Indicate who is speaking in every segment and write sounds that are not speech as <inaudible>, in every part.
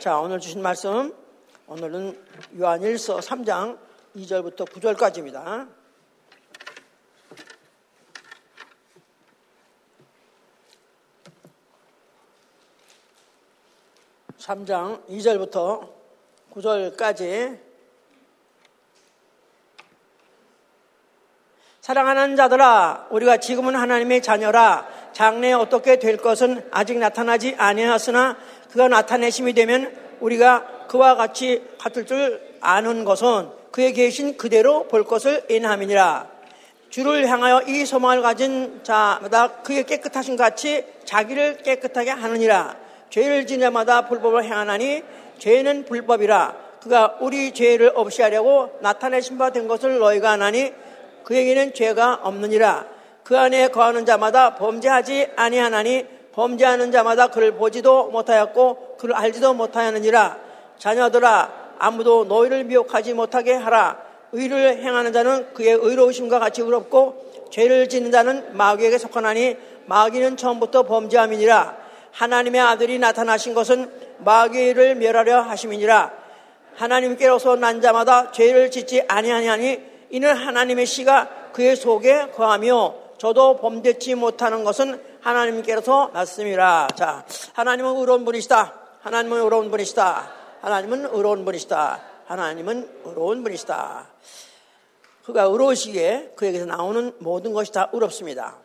Speaker 1: 자, 오늘 주신 말씀, 오늘은 요한일서 3장 2절부터 9절까지입니다. 3장 2절부터 9절까지 사랑하는 자들아 우리가 지금은 하나님의 자녀라 장래에 어떻게 될 것은 아직 나타나지 아니하였으나 그가 나타내심이 되면 우리가 그와 같이 같을 줄 아는 것은 그에 계신 그대로 볼 것을 인함이니라. 주를 향하여 이 소망을 가진 자마다 그의 깨끗하신 같이 자기를 깨끗하게 하느니라. 죄를 지은 자마다 불법을 행하나니 죄는 불법이라. 그가 우리 죄를 없이 하려고 나타내신 바 된 것을 너희가 아나니 그에게는 죄가 없느니라. 그 안에 거하는 자마다 범죄하지 아니하나니 범죄하는 자마다 그를 보지도 못하였고 그를 알지도 못하였느니라. 자녀들아 아무도 너희를 미혹하지 못하게 하라. 의를 행하는 자는 그의 의로우심과 같이 의롭고 죄를 짓는 자는 마귀에게 속하나니 마귀는 처음부터 범죄함이니라. 하나님의 아들이 나타나신 것은 마귀를 멸하려 하심이니라. 하나님께로서 난 자마다 죄를 짓지 아니하니 이는 하나님의 씨가 그의 속에 거하며 저도 범죄치 못하는 것은 하나님께로서 났습니다. 자, 하나님은 의로운 분이시다. 하나님은 의로운 분이시다. 하나님은 의로운 분이시다. 하나님은 의로운 분이시다. 그가 의로우시기에 그에게서 나오는 모든 것이 다 의롭습니다.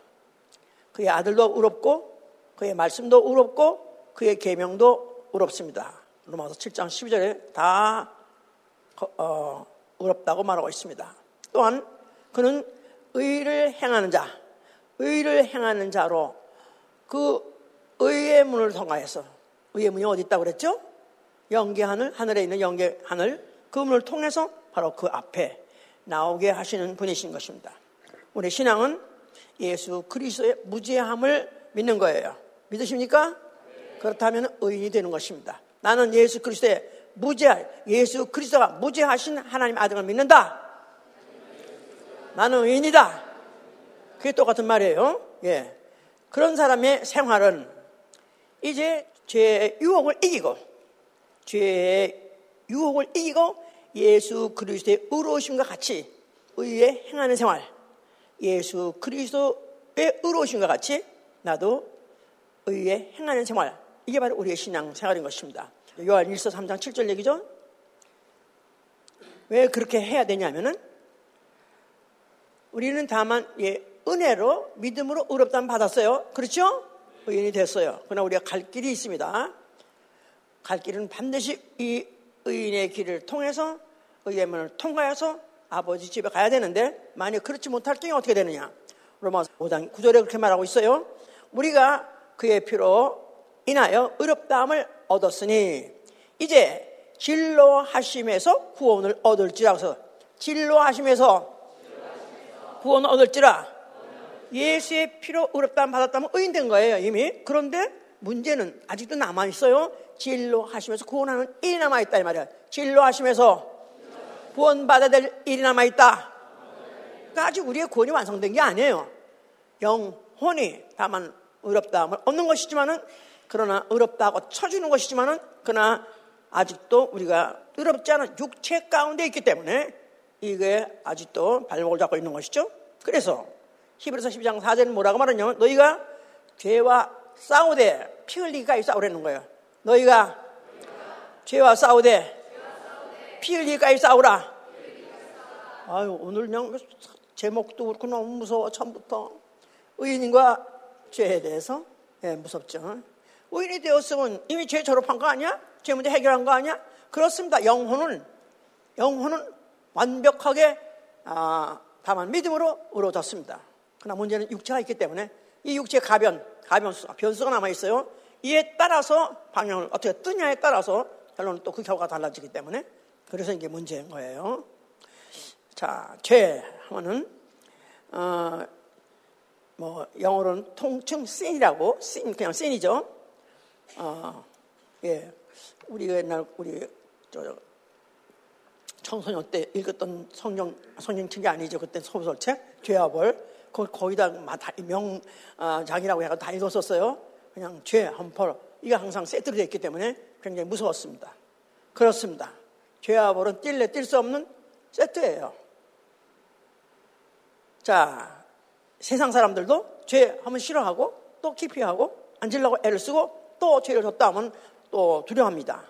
Speaker 1: 그의 아들도 의롭고 그의 말씀도 의롭고 그의 계명도 의롭습니다. 로마서 7장 12절에 다 어, 의롭다고 말하고 있습니다. 또한 그는 의를 행하는 자, 의를 행하는 자로 그 의의 문을 통하여서 의의 문이 어디 있다고 그랬죠? 영계 하늘, 하늘에 있는 영계 하늘 그 문을 통해서 바로 그 앞에 나오게 하시는 분이신 것입니다. 우리 신앙은 예수 그리스도의 무죄함을 믿는 거예요. 믿으십니까? 그렇다면 의인이 되는 것입니다. 나는 예수 그리스도의 무죄, 예수 그리스도가 무죄하신 하나님 아들을 믿는다. 나는 의인이다. 그게 똑같은 말이에요. 예. 그런 사람의 생활은 이제 죄의 유혹을 이기고, 죄의 유혹을 이기고 예수 그리스도의 의로우심과 같이 의에 행하는 생활, 예수 그리스도의 의로우심과 같이 나도 의에 행하는 생활. 이게 바로 우리의 신앙 생활인 것입니다. 요한 1서 3장 7절 얘기죠? 왜 그렇게 해야 되냐면은 우리는 다만 예, 은혜로 믿음으로 의롭다면 받았어요. 그렇죠? 의인이 됐어요. 그러나 우리가 갈 길이 있습니다. 갈 길은 반드시 이 의인의 길을 통해서 의의 문을 통과해서 아버지 집에 가야 되는데 만약 그렇지 못할 경우 어떻게 되느냐? 로마서 5장 9절에 그렇게 말하고 있어요. 우리가 그의 피로 인하여 의롭다함을 얻었으니 이제 진로 하심에서 구원을 얻을지라 서 진로 하심에서 구원을 얻을지라 예수의 피로 의롭다함 받았다면 의인된 거예요 이미. 그런데 문제는 아직도 남아있어요. 진로하심에서 구원하는 일이 남아있다 이 말이야. 진로하심에서 구원받아야 될 일이 남아있다. 그러니까 아직 우리의 구원이 완성된 게 아니에요. 영혼이 다만 의롭다함을 얻는 것이지만은 그러나 의롭다고 쳐주는 것이지만은 그러나 아직도 우리가 의롭지 않은 육체 가운데 있기 때문에 이게 아직도 발목을 잡고 있는 것이죠. 그래서 히브리서 12장 4절은 뭐라고 말하냐면 너희가 죄와 싸우되 피 흘리기까지 싸우라는 거예요. 너희가 죄와 싸우되 피 흘리기까지 싸우라. 아유 오늘 그냥 제목도 그렇고 너무 무서워 처음부터 의인과 죄에 대해서 예, 무섭죠. 의인이 되었으면 이미 죄 졸업한 거 아니야? 죄 문제 해결한 거 아니야? 그렇습니다. 영혼은 영혼은 완벽하게 아, 다만 믿음으로 의로졌습니다. 그러나 문제는 육체가 있기 때문에 이 육체 가변, 가변수, 변수가 남아 있어요. 이에 따라서 방향을 어떻게 뜨냐에 따라서 결론은 또 그 결과가 달라지기 때문에 그래서 이게 문제인 거예요. 자, 죄 하면은 어, 뭐 영어로는 통칭 sin이라고 sin 그냥 sin이죠. 어, 예, 우리가 옛날 우리 저 청소년 때 읽었던 성경 성경 책이 아니죠. 그때 소설책 죄와 벌 거기 거기다 명장이라고 어, 해가 다 읽었었어요. 그냥 죄, 한벌 이게 항상 세트로 되어 있기 때문에 굉장히 무서웠습니다. 그렇습니다. 죄와 벌은 뛸래 뛸 수 없는 세트예요. 자, 세상 사람들도 죄 하면 싫어하고 또 기피하고 앉으려고 애를 쓰고 또 죄를 졌다 하면 또 두려워합니다.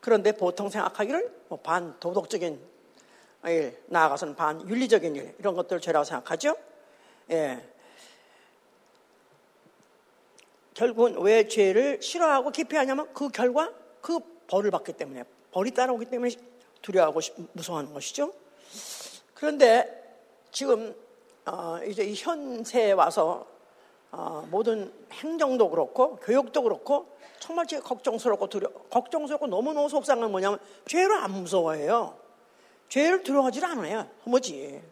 Speaker 1: 그런데 보통 생각하기를 뭐 반도덕적인 일, 나아가서는 반윤리적인 일, 이런 것들을 죄라고 생각하죠. 예. 결국은 왜 죄를 싫어하고 기피하냐면 그 결과 그 벌을 받기 때문에 벌이 따라오기 때문에 두려워하고 무서워하는 것이죠. 그런데 지금 어, 이제 이 현세에 와서 어, 모든 행정도 그렇고 교육도 그렇고 정말 제가 걱정스럽고 두려 걱정스럽고 너무너무 속상한 건 뭐냐면 죄를 안 무서워해요. 죄를 두려워하지 않아요. 뭐지?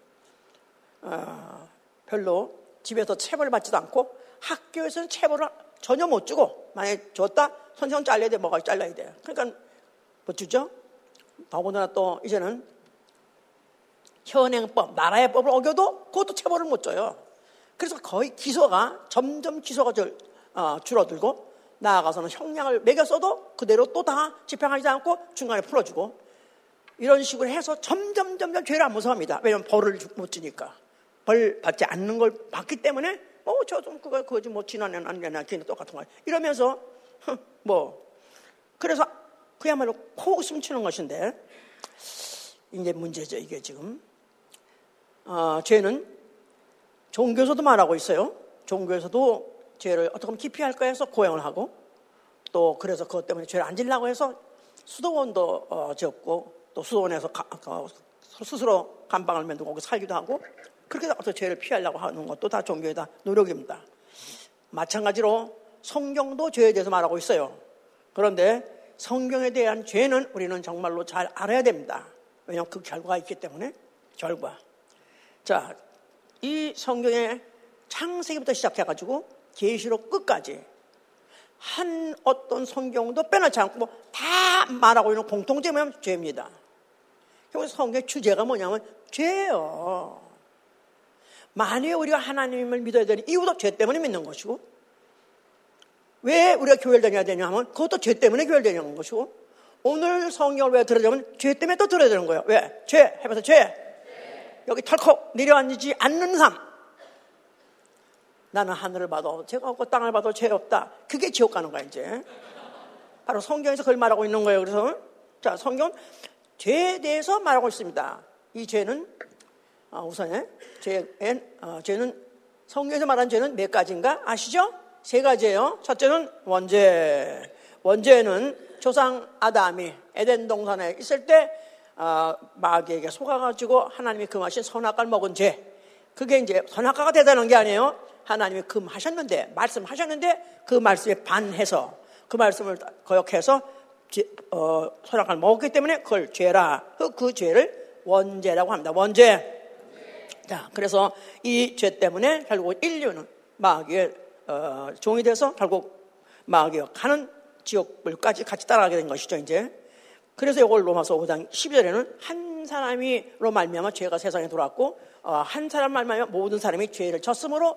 Speaker 1: 어, 별로 집에서 체벌 받지도 않고 학교에서는 체벌을 전혀 못 주고 만약에 줬다 선생 잘라야 돼 뭐가 잘라야 돼. 그러니까 못 주죠. 더군다나 또 이제는 현행법 나라의 법을 어겨도 그것도 체벌을 못 줘요. 그래서 거의 기소가 점점 기소가 줄, 어, 줄어들고 나아가서는 형량을 매겼어도 그대로 또 다 집행하지 않고 중간에 풀어주고 이런 식으로 해서 점점 점점 죄를 안 무서워합니다. 왜냐하면 벌을 못 주니까 벌 받지 않는 걸 받기 때문에 어 저 좀 그거 그거지 뭐 지난해는 안 되나 걔는 똑같은 거야 이러면서 뭐. 그래서 그야말로 코웃음 치는 것인데 이제 문제죠 이게 지금. 어, 죄는 종교에서도 말하고 있어요. 종교에서도 죄를 어떻게 하면 기피할까 해서 고행을 하고 또 그래서 그것 때문에 죄를 안 질라고 해서 수도원도 어, 지었고 또 수도원에서 가, 어, 스스로 감방을 만들고 거기 살기도 하고 그렇게 어떤 죄를 피하려고 하는 것도 다 종교의 다 노력입니다. 마찬가지로 성경도 죄에 대해서 말하고 있어요. 그런데 성경에 대한 죄는 우리는 정말로 잘 알아야 됩니다. 왜냐하면 그 결과가 있기 때문에 결과. 자, 이 성경의 창세기부터 시작해가지고 계시록 끝까지 한 어떤 성경도 빼놓지 않고 다 말하고 있는 공통점은 죄입니다. 그래서 성경의 주제가 뭐냐면 죄예요. 만일 우리가 하나님을 믿어야 되는 이유도 죄 때문에 믿는 것이고 왜 우리가 교회를 다녀야 되냐면 그것도 죄 때문에 교회를 다니는 것이고 오늘 성경을 왜 들으려면 죄 때문에 또 들어야 되는 거예요. 왜? 죄 해봐서 죄. 여기 털컥 내려앉지 않는 삶. 나는 하늘을 봐도 죄가 없고 땅을 봐도 죄 없다. 그게 지옥 가는 거야, 이제. 바로 성경에서 그걸 말하고 있는 거예요. 그래서, 자, 성경, 죄에 대해서 말하고 있습니다. 이 죄는, 어, 우선에, 죄, 어, 죄는, 성경에서 말한 죄는 몇 가지인가? 아시죠? 세 가지예요. 첫째는 원죄. 원죄는 조상 아담이 에덴 동산에 있을 때 어, 마귀에게 속아가지고 하나님이 금하신 선악과를 먹은 죄. 그게 이제 선악과가 되다는 게 아니에요. 하나님이 금하셨는데, 말씀하셨는데 그 말씀에 반해서 그 말씀을 거역해서 어, 선악과를 먹었기 때문에 그걸 죄라. 그, 그 죄를 원죄라고 합니다. 원죄. 자, 그래서 이 죄 때문에 결국 인류는 마귀의 어, 종이 돼서 결국 마귀가 가는 지옥불까지 같이 따라가게 된 것이죠, 이제. 그래서 이걸 로마서 5장 12절에는 한 사람이로 말미암아 죄가 세상에 들어왔고 어, 한 사람 말미암아 모든 사람이 죄를 졌으므로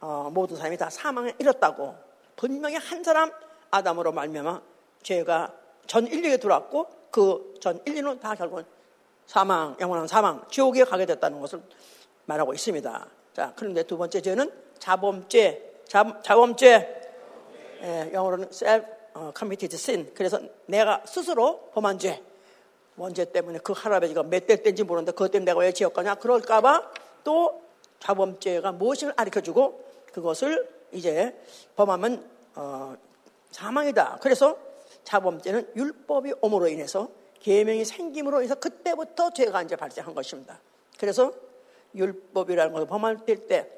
Speaker 1: 어, 모든 사람이 다 사망에 이뤘다고 분명히 한 사람 아담으로 말미암아 죄가 전 인류에 들어왔고 그 전 인류는 다 결국은 사망, 영원한 사망, 지옥에 가게 됐다는 것을 말하고 있습니다. 자, 그런데 두 번째 죄는 자범죄, 자, 자범죄, 예, 영어로는 self 어, committed sin. 그래서 내가 스스로 범한 죄, 원죄 때문에 그 할아버지가 몇 대 때인지 모르는데 그것 때문에 내가 왜 지옥 가냐? 그럴까봐 또 자범죄가 무엇을 가르쳐주고 그것을 이제 범하면 어, 사망이다. 그래서 자범죄는 율법이 옴으로 인해서 계명이 생김으로 인해서 그때부터 죄가 이제 발생한 것입니다. 그래서 율법이라는 것을 범할 때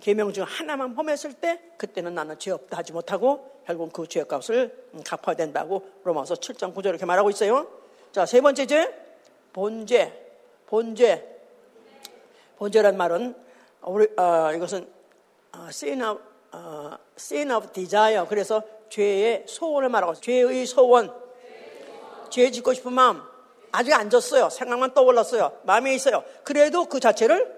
Speaker 1: 계명 중 하나만 범했을 때 그때는 나는 죄 없다 하지 못하고 결국 그 죄값을 갚아야 된다고 로마서 7장 9절 이렇게 말하고 있어요. 자, 세 번째 죄 본죄. 본죄. 본죄란 말은 우리 어, 이것은 어, sin of 어, sin of desire. 그래서 죄의 소원을 말하고 죄의 소원. 죄 짓고 싶은 마음 아직 안 졌어요. 생각만 떠올랐어요. 마음에 있어요. 그래도 그 자체를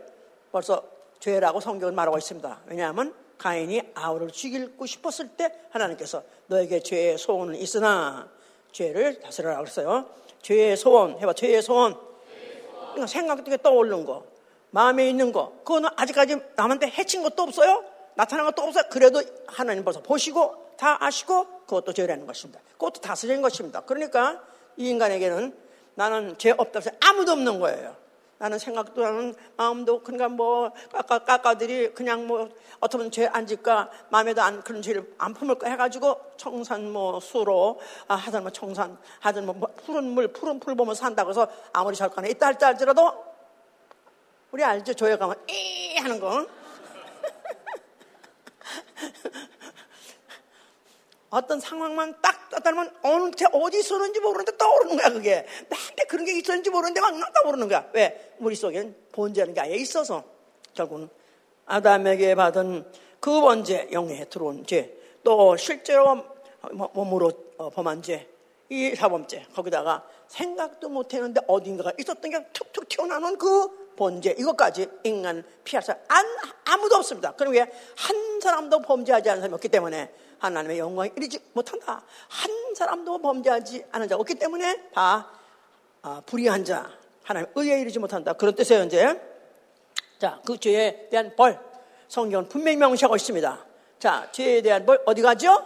Speaker 1: 벌써 죄라고 성경은 말하고 있습니다. 왜냐하면 가인이 아우를 죽이고 싶었을 때 하나님께서 너에게 죄의 소원은 있으나 죄를 다스려라 그랬어요. 죄의 소원 해봐 죄의 소원. 그러니까 생각되게 떠오르는 거, 마음에 있는 거, 그거는 아직까지 남한테 해친 것도 없어요. 나타난 것도 없어요. 그래도 하나님 벌써 보시고 다 아시고 그것도 죄라는 것입니다. 그것도 다스리는 것입니다. 그러니까 이 인간에게는 나는 죄 없다고 해서 아무도 없는 거예요. 나는 생각도 나는 마음도 그러니까 뭐 까까 까까들이 그냥 뭐 어쩌면 죄안 질까 마음에도 안 그런 죄를 안 품을까 해가지고 청산 뭐 수로 아, 하든 뭐 청산 하든 뭐 푸른 물 푸른 풀 보면 산다고 해서 아무리 절간에 있다 할지 알지라도 우리 알죠? 조회 가면 이 하는 거 어떤 상황만 딱 떠다르면 어느 때 어디 있었는지 모르는데 떠오르는 거야 그게. 나한테 그런 게 있었는지 모르는데 막 떠오르는 거야. 왜? 머릿속엔 본죄라는 게 아예 있어서. 결국은 아담에게 받은 그 번째 영에 들어온 죄 또 실제로 몸으로 어, 범한 죄 이 사범죄. 거기다가 생각도 못했는데 어딘가가 있었던 게 툭툭 튀어나오는 그 번제. 이것까지 인간 피할 사람 아무도 없습니다. 그럼 왜한 사람도 범죄하지 않은 사람이 없기 때문에 하나님의 영광이 이르지 못한다. 한 사람도 범죄하지 않은 자가 없기 때문에 다 아, 불의한 자, 하나님 의에 이르지 못한다. 그런 뜻이에요, 이제. 자, 그 죄에 대한 벌, 성경은 분명히 명시하고 있습니다. 자, 죄에 대한 벌, 어디 가죠?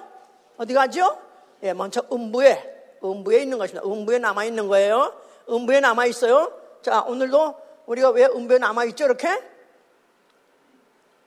Speaker 1: 어디 가죠? 예, 먼저 음부에, 음부에 있는 것입니다. 음부에 남아있는 거예요. 음부에 남아있어요. 자, 오늘도 우리가 왜 음부에 남아있죠, 이렇게?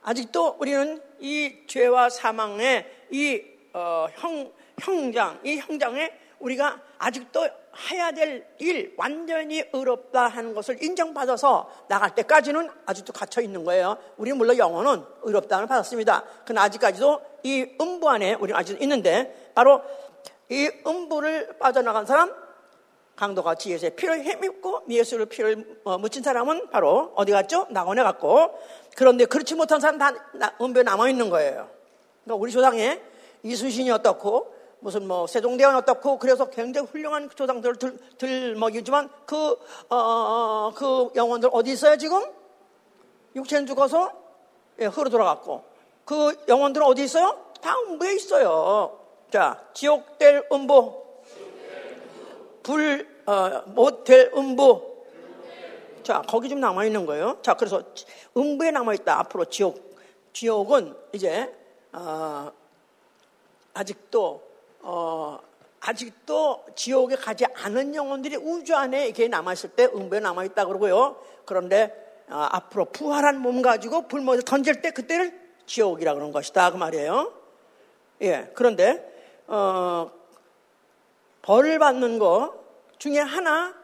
Speaker 1: 아직도 우리는 이 죄와 사망의 이 어, 형, 형장, 이 형장에 우리가 아직도 해야 될 일, 완전히 의롭다 하는 것을 인정받아서 나갈 때까지는 아직도 갇혀 있는 거예요. 우리는 물론 영혼은 의롭다는 받았습니다. 그러나 아직까지도 이 음부 안에 우리는 아직 있는데 바로 이 음부를 빠져나간 사람, 강도가 예수의 피를 헤밉고 예수를 피를 어, 묻힌 사람은 바로 어디 갔죠? 낙원에 갔고 그런데 그렇지 못한 사람 다 음부에 남아있는 거예요. 그러니까 우리 조상에 이순신이 어떻고 무슨 뭐 세종대왕 어떻고 그래서 굉장히 훌륭한 조상들을 들, 들 먹이지만 그, 어, 어, 그 영혼들 어디 있어요 지금? 육체는 죽어서 예, 흐르 돌아갔고 그 영혼들은 어디 있어요? 다 음부에 있어요. 자, 지옥될 음부, 불, 어, 못될 음부. 자, 거기 좀 남아있는 거예요. 자, 그래서 음부에 남아있다. 앞으로 지옥. 지옥은 이제 어, 아직도 어, 아직도 지옥에 가지 않은 영혼들이 우주 안에 이렇게 남아있을 때 음부에 남아있다 그러고요. 그런데 어, 앞으로 부활한 몸 가지고 불모에 던질 때 그때를 지옥이라 그런 것이다 그 말이에요. 예, 그런데 어, 벌을 받는 거 중에 하나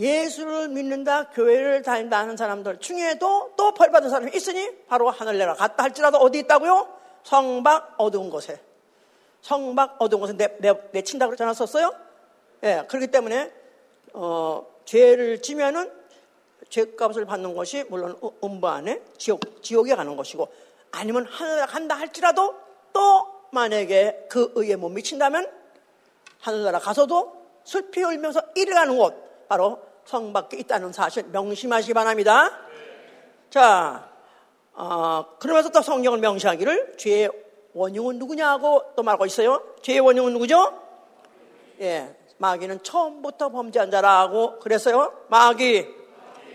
Speaker 1: 예수를 믿는다, 교회를 다닌다 하는 사람들 중에도 또 벌 받은 사람이 있으니 바로 하늘내라 갔다 할지라도 어디 있다고요? 성박 어두운 곳에. 성박 어두운 곳에 내, 내, 내친다 그러지 않았었어요? 예, 그렇기 때문에, 어, 죄를 지면은 죄값을 받는 것이 물론 음부 안에 지옥, 지옥에 가는 것이고 아니면 하늘에 간다 할지라도 또 만약에 그 의에 못 미친다면 하늘나라 가서도 슬피 울면서 일어가는 곳 바로 성 밖에 있다는 사실 명심하시기 바랍니다. 자, 어, 그러면서 또 성경을 명시하기를 죄의 원흉은 누구냐고 또 말하고 있어요. 죄의 원흉은 누구죠? 예, 마귀는 처음부터 범죄한 자라고 그랬어요. 마귀,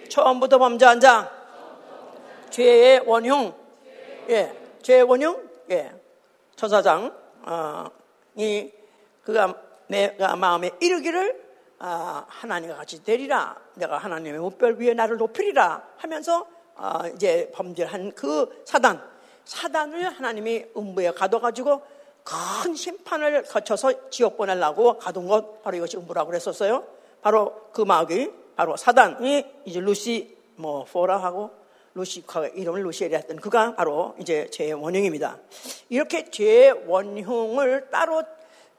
Speaker 1: 처음부터 범죄한 자. 죄의 원흉. 예, 죄의 원흉. 예, 천사장. 어, 이 그가 내가 마음에 이르기를 아, 하나님과 같이 되리라. 내가 하나님의 목별 위에 나를 높이리라 하면서 아, 이제 범죄한 그 사단, 사단을 하나님이 음부에 가둬가지고 큰 심판을 거쳐서 지옥 보내려고 가둔 것 바로 이것이 음부라고 그랬었어요. 바로 그 마귀, 바로 사단이 이제 루시 뭐 포라 하고 루시카 이름을 루시엘이 했던 그가 바로 이제 죄의 원흉입니다. 이렇게 죄의 원흉을 따로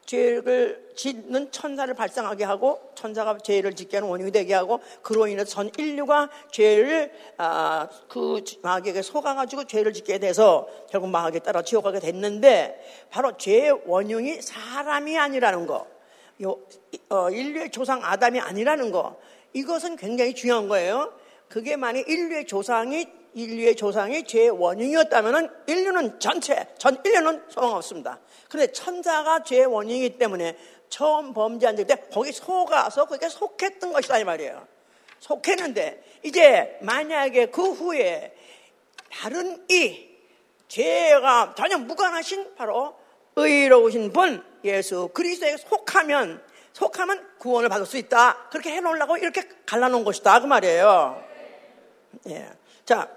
Speaker 1: 죄를 짓는 천사를 발생하게 하고 천사가 죄를 짓게 하는 원인이 되게 하고 그로 인해서 전 인류가 죄를 아, 그 마귀에게 속아가지고 죄를 짓게 돼서 결국 마귀에 따라 지옥 가게 됐는데 바로 죄의 원흉이 사람이 아니라는 거, 요, 어, 인류의 조상 아담이 아니라는 거 이것은 굉장히 중요한 거예요. 그게 만약 인류의 조상이 인류의 조상이 죄의 원흉이었다면 인류는 전체, 전 인류는 소용없습니다. 그런데 천사가 죄의 원흉이기 때문에 처음 범죄한 때 거기 속아서 그게 속했던 것이다 이 말이에요. 속했는데 이제 만약에 그 후에 다른 이 죄가 전혀 무관하신 바로 의로우신 분 예수 그리스도에 속하면 속하면 구원을 받을 수 있다. 그렇게 해놓으려고 이렇게 갈라놓은 것이다. 그 말이에요. 예. 자,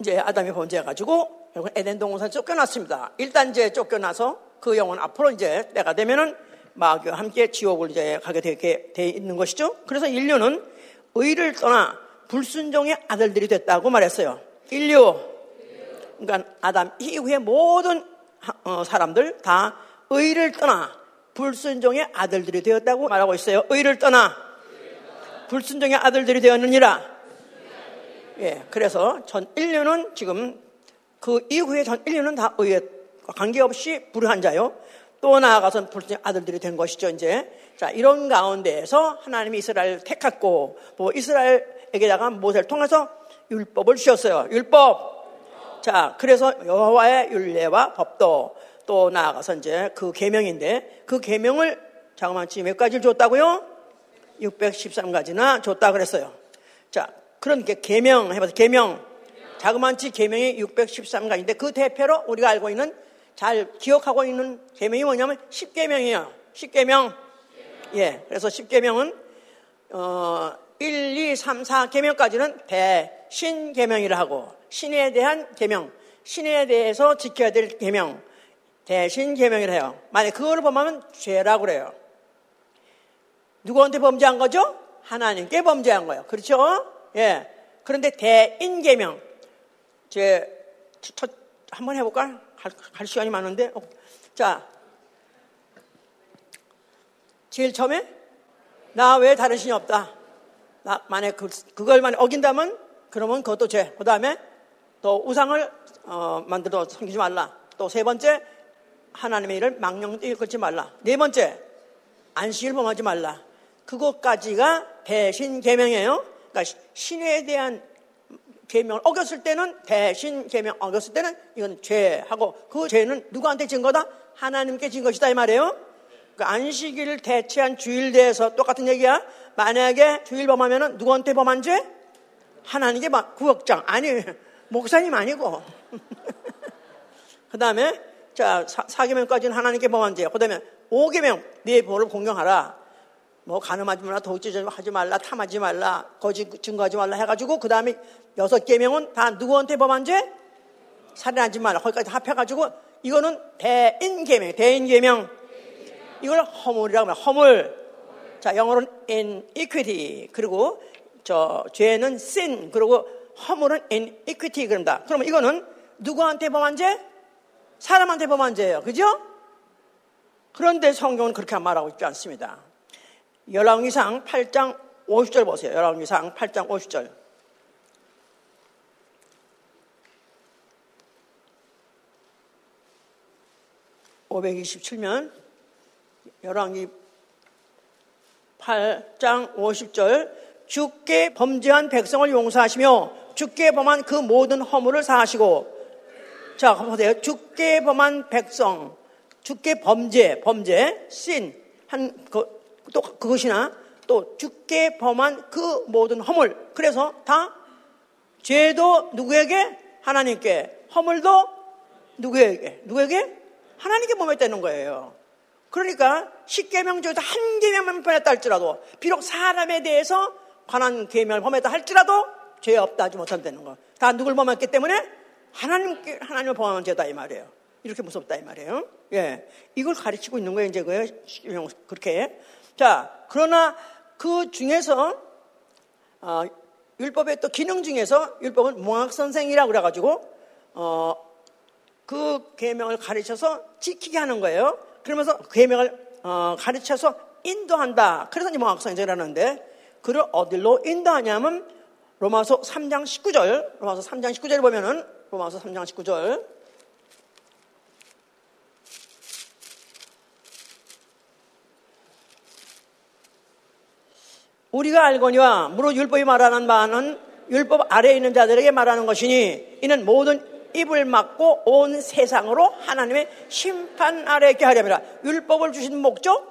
Speaker 1: 이제 아담이 범죄해가지고 에덴 동산에 쫓겨났습니다. 일단 이제 쫓겨나서 그 영혼 앞으로 이제 때가 되면은 마귀와 함께 지옥을 이제 가게 되게 돼 있는 것이죠. 그래서 인류는 의를 떠나 불순종의 아들들이 됐다고 말했어요. 인류. 그러니까 아담 이후에 모든 어, 사람들 다 의를 떠나 불순종의 아들들이 되었다고 말하고 있어요. 의를 떠나 불순종의 아들들이 되었느니라. 예, 그래서 전 인류는 지금 그 이후에 전 인류는 다 의에 관계없이 불의한 자요. 또 나아가서 불순종의 아들들이 된 것이죠, 이제. 자, 이런 가운데에서 하나님이 이스라엘을 택했고, 뭐 이스라엘에게다가 모세를 통해서 율법을 주셨어요. 율법. 자, 그래서 여호와의 율례와 법도 또 나아가서 이제 그 계명인데 그 계명을 지금 몇 가지를 줬다고요? 613가지나 줬다 그랬어요. 자, 그러니까 계명 해봐서 계명. 자그만치 계명이 613가지인데 그 대표로 우리가 알고 있는 잘 기억하고 있는 계명이 뭐냐면 10계명이에요. 10계명. 예. 그래서 10계명은 어 1, 2, 3, 4계명까지는 대신 계명이라 하고 신에 대한 계명, 신에 대해서 지켜야 될 계명, 대신 계명이라 해요. 만약 그거를 범하면 죄라고 그래요. 누구한테 범죄한 거죠? 하나님께 범죄한 거예요. 그렇죠? 예. 그런데 대인 계명, 제 첫, 한번 해볼까? 갈, 갈 시간이 많은데. 어. 자, 제일 처음에 나 외에 다른 신이 없다. 나 만약 그, 그걸 만약 어긴다면 그러면 그것도 죄. 그 다음에 또 우상을 어, 만들어 섬기지 말라. 또 세 번째 하나님의 일을 망령되이 걸지 말라. 네 번째, 안식일 범하지 말라. 그것까지가 대신 계명이에요. 그러니까 신에 대한 계명을 어겼을 때는 대신 계명 어겼을 때는 이건 죄하고 그 죄는 누구한테 진 거다? 하나님께 진 것이다 이 말이에요. 그 안식일을 대체한 주일 대해서 똑같은 얘기야. 만약에 주일 범하면은 누구한테 범한 죄? 하나님께 막 구역장 아니 목사님 아니고 <laughs> 그 다음에 자, 사, 계명까지는 하나님께 범한 죄. 그 다음에 5계명, 네 벌을 공경하라. 뭐, 가늠하지 말라, 도둑질하지 말라, 탐하지 말라, 거짓 증거하지 말라 해가지고, 그 다음에 여섯 계명은 다 누구한테 범한 죄? 살인하지 말라. 거기까지 합해가지고, 이거는 대인계명, 대인계명. 이걸 허물이라고 합니다. 허물. 자, 영어로는 iniquity. 그리고 저, 죄는 sin. 그리고 허물은 iniquity. 그럽니다. 그러면 이거는 누구한테 범한 죄? 사람한테 범한 죄예요. 그죠? 그런데 성경은 그렇게 말하고 있지 않습니다. 열왕기상 8장 50절 보세요. 열왕기상 8장 50절. (527면) 열왕기 8장 50절 주께 범죄한 백성을 용서하시며 주께 범한 그 모든 허물을 사하시고 자, 보세요. 죽게 범한 백성, 죽게 범죄, 범죄, 신, 한, 그, 또 그것이나 또 죽게 범한 그 모든 허물. 그래서 다 죄도 누구에게? 하나님께. 허물도 누구에게? 누구에게? 하나님께 범했다는 거예요. 그러니까 십계명 중에서 한 계명만 범했다 할지라도 비록 사람에 대해서 관한 계명을 범했다 할지라도 죄 없다 하지 못한다는 거. 다 누굴 범했기 때문에 하나님께, 하나님을 범하는 죄다 이 말이에요. 이렇게 무섭다 이 말이에요. 예. 이걸 가르치고 있는 거예요, 이제 그, 그렇게. 자, 그러나 그 중에서, 어, 율법의 또 기능 중에서 율법은 몽학 선생이라고 그래가지고, 어, 그 계명을 가르쳐서 지키게 하는 거예요. 그러면서 그 계명을 어, 가르쳐서 인도한다. 그래서 이제 몽학 선생이라는데, 그를 어디로 인도하냐면, 로마서 3장 19절, 로마서 3장 19절을 보면은 로마서 3장 19절. 우리가 알거니와 무릇 율법이 말하는 바는 율법 아래에 있는 자들에게 말하는 것이니 이는 모든 입을 막고 온 세상으로 하나님의 심판 아래에 있게 하려면 율법을 주신 목적?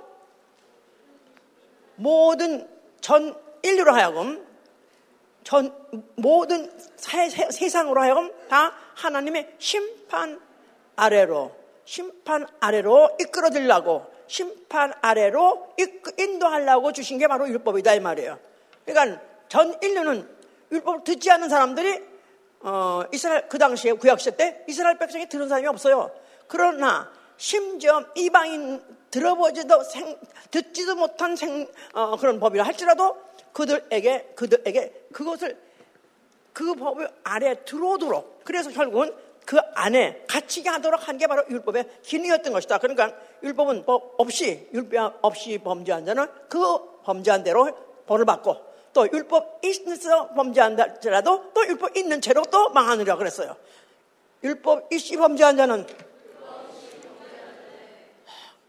Speaker 1: 모든 전 인류로 하여금 전 모든 세, 세 상으로 하여금 다 하나님의 심판 아래로 심판 아래로 이끌어들라고 심판 아래로 인도하려고 주신 게 바로 율법이다 이 말이에요. 그러니까 전 인류는 율법을 듣지 않는 사람들이 어, 이스라엘 그 당시에 구약 시대 때 이스라엘 백성이 들은 사람이 없어요. 그러나 심지어 이방인 들어보지도 생, 듣지도 못한 생, 어, 그런 법이라 할지라도 그들에게 그들에게 그것을 그법 아래 들어오도록 그래서 결국은 그 안에 갇히게 하도록 한 게 바로 율법의 기능이었던 것이다. 그러니까 율법은 법 없이 율법 없이 범죄한 자는 그 범죄한 대로 벌을 받고 또 율법 있어 범죄한다라도 또 율법 있는 채로 또 망하느라 그랬어요. 율법 있이 범죄한 자는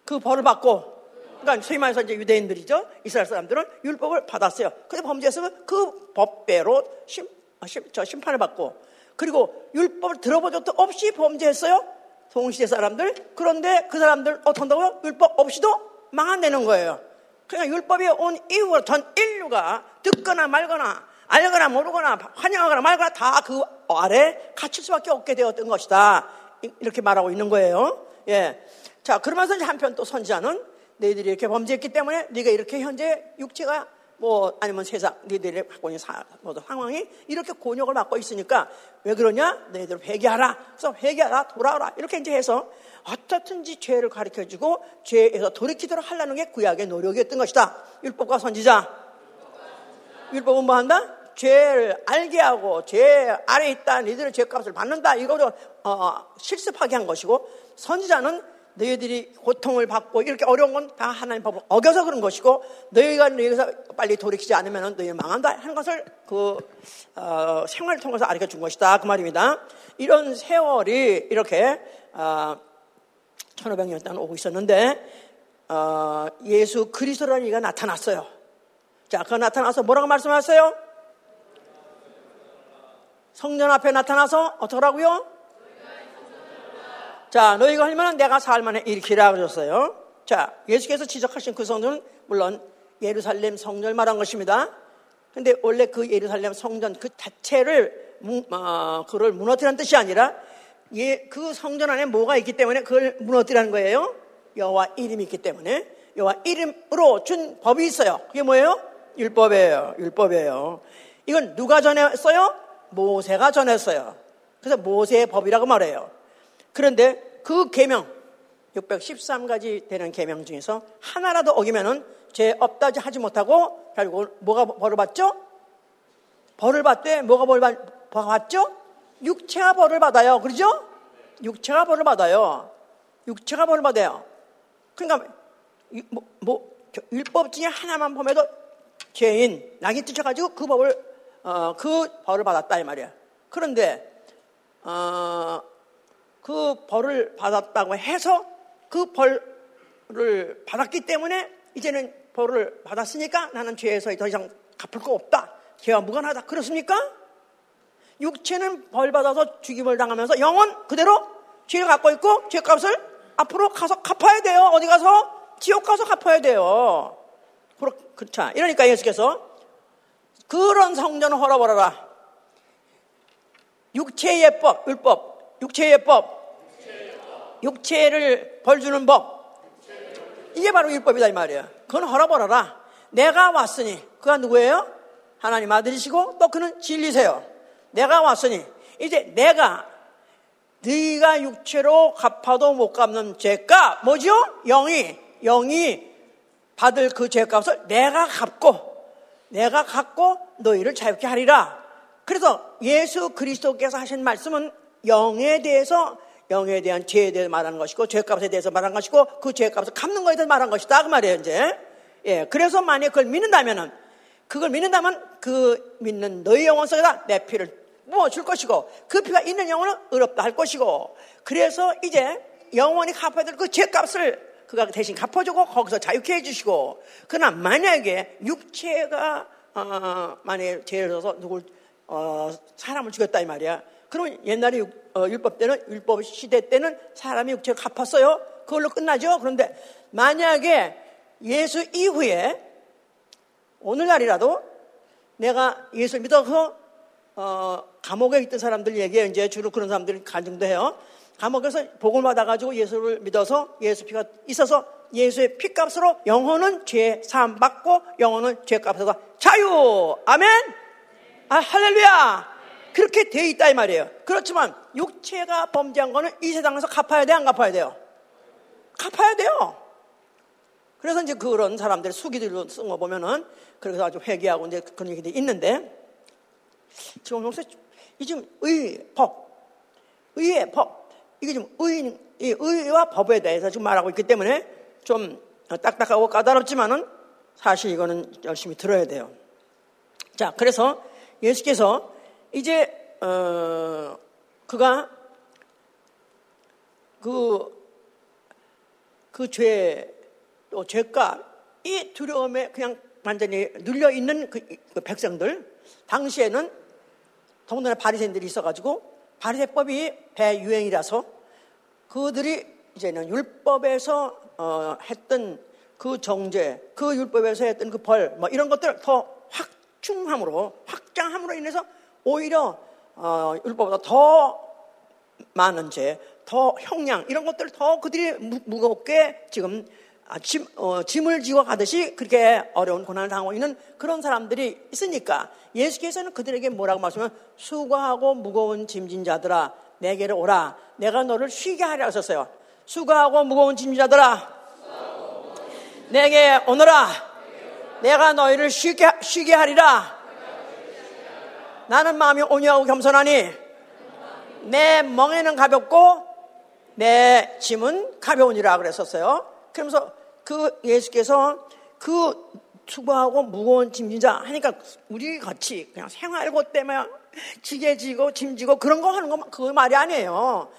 Speaker 1: 그 벌을 받고 그러니까 소위 말해서 이제 유대인들이죠. 이스라엘 사람들은 율법을 받았어요. 근데 범죄했으면 그 법대로 심, 아, 심, 저 심판을 받고 그리고 율법을 들어보지도 없이 범죄했어요. 동시대 사람들. 그런데 그 사람들 어떻게 한다고요? 율법 없이도 망한다는 거예요. 그냥 율법이 온 이후로 전 인류가 듣거나 말거나 알거나 모르거나 환영하거나 말거나 다 그 아래 갇힐 수밖에 없게 되었던 것이다. 이렇게 말하고 있는 거예요. 예. 자, 그러면서 한편 또 선지자는 너희들이 이렇게 범죄했기 때문에 네가 이렇게 현재 육체가 뭐 아니면 세상 너희들이 갖고 있는 사, 뭐 상황이 이렇게 곤욕을 받고 있으니까 왜 그러냐? 너희들 회개하라. 그래서 회개하라, 돌아오라. 이렇게 이제 해서 어떻든지 죄를 가르쳐 주고 죄에서 돌이키도록 하려는 게 구약의 노력이었던 것이다. 율법과 선지자. 율법은 뭐 한다? 죄를 알게 하고 죄 아래 있다. 너희들은 죄값을 받는다. 이거를 어, 실습하게 한 것이고 선지자는 너희들이 고통을 받고 이렇게 어려운 건 다 하나님 법을 어겨서 그런 것이고 너희가 여기서 빨리 돌이키지 않으면 너희 망한다 하는 것을 그 어, 생활을 통해서 알려 준 것이다 그 말입니다. 이런 세월이 이렇게 어, 1500년 동안 오고 있었는데 어, 예수 그리스도라는 이가 나타났어요. 자, 그 나타나서 뭐라고 말씀하셨어요? 성전 앞에 나타나서 어떡하라고요? 자, 너희가 하면 내가 살만해 일으키라 그러셨어요. 자, 예수께서 지적하신 그 성전은 물론 예루살렘 성전을 말한 것입니다. 근데 원래 그 예루살렘 성전 그 자체를 어, 그걸 무너뜨리는 뜻이 아니라 예, 그 성전 안에 뭐가 있기 때문에 그걸 무너뜨리는 거예요. 여호와 이름이 있기 때문에 여호와 이름으로 준 법이 있어요. 그게 뭐예요? 율법이에요. 율법이에요. 이건 누가 전했어요? 모세가 전했어요. 그래서 모세의 법이라고 말해요. 그런데 그 계명 613가지 되는 계명 중에서 하나라도 어기면은 죄 없다 하지 못하고 결국 뭐가 벌을 받죠? 벌을 받되 뭐가 벌을 받죠? 육체가 벌을 받아요. 그러죠? 육체가 벌을 받아요. 육체가 벌을 받아요. 그러니까 뭐, 뭐 율법 중에 하나만 보면도 죄인 낙이 찢어가지고 그 법을 어, 그 벌을 받았다 이 말이야. 그런데 어, 그 벌을 받았다고 해서 그 벌을 받았기 때문에 이제는 벌을 받았으니까 나는 죄에서 더 이상 갚을 거 없다. 죄와 무관하다. 그렇습니까? 육체는 벌 받아서 죽임을 당하면서 영혼 그대로 죄를 갖고 있고 죄값을 앞으로 가서 갚아야 돼요. 어디 가서 지옥 가서 갚아야 돼요. 그렇자. 이러니까 예수께서 그런 성전을 헐어버려라. 육체의 법, 율법, 육체의 법, 육체를 벌주는 법. 이게 바로 율법이다 이 말이에요. 그건 헐어버려라. 내가 왔으니 그가 누구예요? 하나님 아들이시고 또 그는 진리세요. 내가 왔으니 이제 내가 네가 육체로 갚아도 못 갚는 죄값 뭐죠? 영이 영이 받을 그 죄값을 내가 갚고 내가 갚고 너희를 자유케 하리라. 그래서 예수 그리스도께서 하신 말씀은 영에 대해서 영에 대한 죄에 대해서 말하는 것이고 죄값에 대해서 말하는 것이고 그 죄값을 갚는 것에 대해서 말하는 것이다 그 말이에요 이제. 예, 그래서 만약 그걸 믿는다면은 그걸 믿는다면 그 믿는 너희 영혼 속에다 내 피를 부어줄 것이고 그 피가 있는 영혼은 의롭다 할 것이고 그래서 이제 영원히 갚아야 될 그 죄값을 그가 대신 갚아주고 거기서 자유케 해주시고 그러나 만약에 육체가 어, 만약에 죄를 져서 누굴 어, 사람을 죽였다 이 말이야. 그러면 옛날에 육, 어, 율법 때는 율법 시대 때는 사람이 육체를 갚았어요. 그걸로 끝나죠. 그런데 만약에 예수 이후에 오늘날이라도 내가 예수를 믿어서 어, 감옥에 있던 사람들 얘기에 이제 주로 그런 사람들이 간증도 해요. 감옥에서 복을 받아가지고 예수를 믿어서 예수 피가 있어서 예수의 피값으로 영혼은 죄 사함 받고 영혼은 죄값에서 자유. 아멘. 아 할렐루야. 그렇게 돼 있다 이 말이에요. 그렇지만 육체가 범죄한 거는 이 세상에서 갚아야 돼, 안 갚아야 돼요? 갚아야 돼요. 그래서 이제 그런 사람들 수기들로 쓴 거 보면은 그래서 아주 회개하고 이제 그런 얘기들이 있는데 지금 요새 이 지금 의, 법, 의의 법 이게 지금 의, 의와 법에 대해서 지금 말하고 있기 때문에 좀 딱딱하고 까다롭지만은 사실 이거는 열심히 들어야 돼요. 자, 그래서 예수께서 이제 어, 그가 그, 그 죄, 또 죄가, 이 두려움에 그냥 완전히 눌려 있는 그, 그 백성들, 당시에는 더군다나 바리새인들이 있어가지고 바리새법이 대유행이라서 그들이 이제는 율법에서 어, 했던 그 정죄, 그 율법에서 했던 그 벌, 뭐 이런 것들 더 확충함으로, 확장함으로 인해서 오히려 어, 율법보다 더 많은 죄, 더 형량 이런 것들을 더 그들이 무, 겁게 지금 아, 짐, 어, 짐을 지고 가듯이 그렇게 어려운 고난을 당하고 있는 그런 사람들이 있으니까 예수께서는 그들에게 뭐라고 말씀하면 수고하고 무거운 짐진 자들아 내게로 오라. 내가 너를 쉬게 하려 하셨어요. 수고하고 무거운 짐진 자들아 내게 오너라. 내가 너희를 쉬게, 쉬게 하리라 나는 마음이 온유하고 겸손하니 내 멍에는 가볍고 내 짐은 가벼우니라 그랬었어요. 그러면서 그 예수께서 그 수고하고 무거운 짐진자 하니까 우리 같이 그냥 생활고 때문에 지게 지고 짐지고 그런 거 하는 거그 말이 아니에요.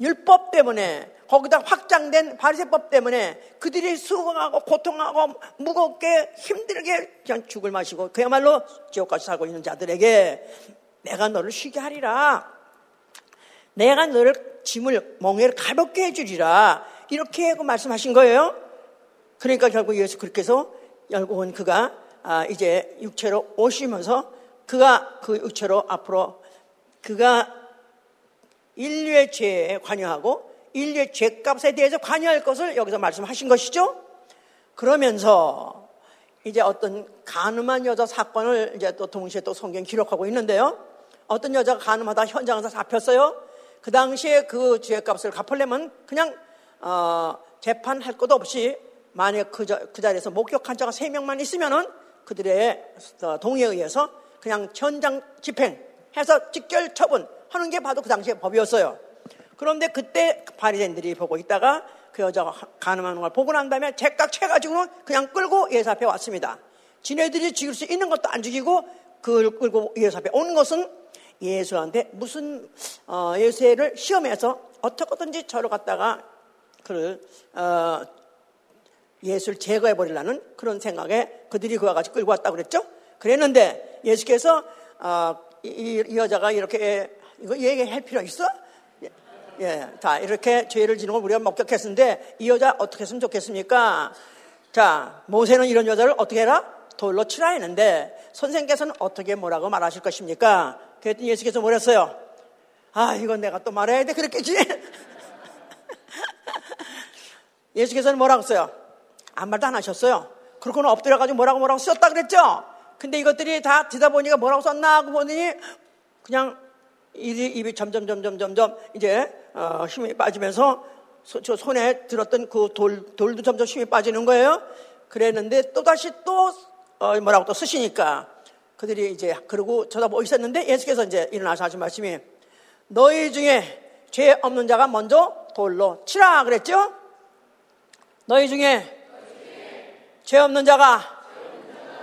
Speaker 1: 율법 때문에 거기다 확장된 바리새법 때문에 그들이 수고하고 고통하고 무겁게 힘들게 그냥 죽을 마시고 그야말로 지옥까지 살고 있는 자들에게 내가 너를 쉬게 하리라. 내가 너를 짐을 멍에를 가볍게 해주리라. 이렇게 그 말씀하신 거예요. 그러니까 결국 예수 그렇게 해서 결국은 그가 아, 이제 육체로 오시면서 그가 그 육체로 앞으로 그가 인류의 죄에 관여하고 인류의 죄값에 대해서 관여할 것을 여기서 말씀하신 것이죠. 그러면서 이제 어떤 가늠한 여자 사건을 이제 또 동시에 또 성경 기록하고 있는데요. 어떤 여자가 가늠하다 현장에서 잡혔어요. 그 당시에 그 죄값을 갚으려면 그냥 어, 재판할 것도 없이 만약 그, 자, 그 자리에서 목격한 자가 세 명만 있으면은 그들의 어, 동의에 의해서 그냥 현장 집행해서 직결 처분하는 게 바로 그 당시의 법이었어요. 그런데 그때 바리새인들이 보고 있다가 그 여자가 가늠하는 걸 보고 난 다음에 제깍 채가지고는 그냥 끌고 예수 앞에 왔습니다. 지네들이 죽일 수 있는 것도 안 죽이고 그걸 끌고 예수 앞에 온 것은 예수한테 무슨 어, 예수를 시험해서 어떻게든지 저로 갔다가 그를 어, 예수를 제거해 버리려는 그런 생각에 그들이 그와 같이 끌고 왔다 그랬죠. 그랬는데 예수께서 어, 이, 이, 여자가 이렇게 이거 얘기할 필요 있어? 예, 자, 이렇게 죄를 지는 걸 우리가 목격했는데 이 여자 어떻게 했으면 좋겠습니까? 자, 모세는 이런 여자를 어떻게 해라? 돌로 치라 했는데 선생께서는 어떻게 뭐라고 말하실 것입니까? 그랬더니 예수께서 뭐랬어요? 아, 이건 내가 또 말해야 돼. 그랬겠지? <laughs> 예수께서는 뭐라고 써요? 아무 말도 안 하셨어요. 그렇고는 엎드려가지고 뭐라고 뭐라고 썼다 그랬죠? 근데 이것들이 다 듣다 보니까 뭐라고 썼나 하고 보더니 그냥 입이, 점점, 점점, 점점 이제 어, 힘이 빠지면서 소, 저 손에 들었던 그 돌, 돌도 점점 힘이 빠지는 거예요. 그랬는데 또다시 또 어, 뭐라고 또 쓰시니까 그들이 이제 그러고 쳐다보고 있었는데 예수께서 이제 일어나서 하신 말씀이 너희 중에 죄 없는 자가 먼저 돌로 치라 그랬죠? 너희 중에 죄 없는 자가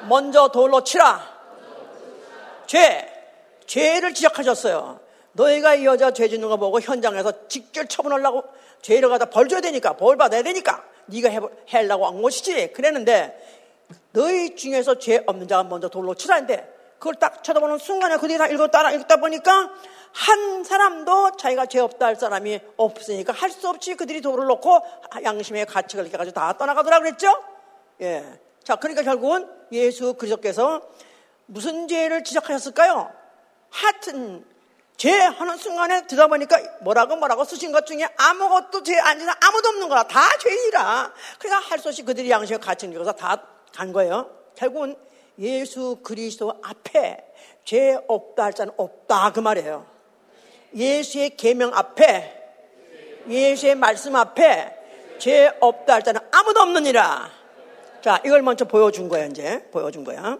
Speaker 1: 먼저 돌로 치라. 죄, 죄를 지적하셨어요. 너희가 이 여자 죄 짓는 거 보고 현장에서 직결 처분하려고 죄를 갖다 벌 줘야 되니까 벌 받아야 되니까 네가 해, 하려고 한 것이지 그랬는데 너희 중에서 죄 없는 자가 먼저 돌로 치라는데 그걸 딱 쳐다보는 순간에 그들이 다 읽어 따라 읽다 보니까 한 사람도 자기가 죄 없다 할 사람이 없으니까 할 수 없이 그들이 도를 놓고 양심의 가책을 이렇게 가지고 다 떠나가더라 그랬죠? 예. 자, 그러니까 결국은 예수 그리스도께서 무슨 죄를 지적하셨을까요? 하여튼 죄 하는 순간에 듣다 보니까 뭐라고 뭐라고 쓰신 것 중에 아무것도 죄 아니라 아무도 없는 거라 다 죄인이라 그러니까 할 수 없이 그들이 양심의 가책을 겪어서 다 간 거예요. 결국은 예수 그리스도 앞에 죄 없다 할 자는 없다 그 말이에요. 예수의 계명 앞에 예수의 말씀 앞에 죄 없다 할 자는 아무도 없느니라. 자, 이걸 먼저 보여준 거야, 이제. 보여준 거야.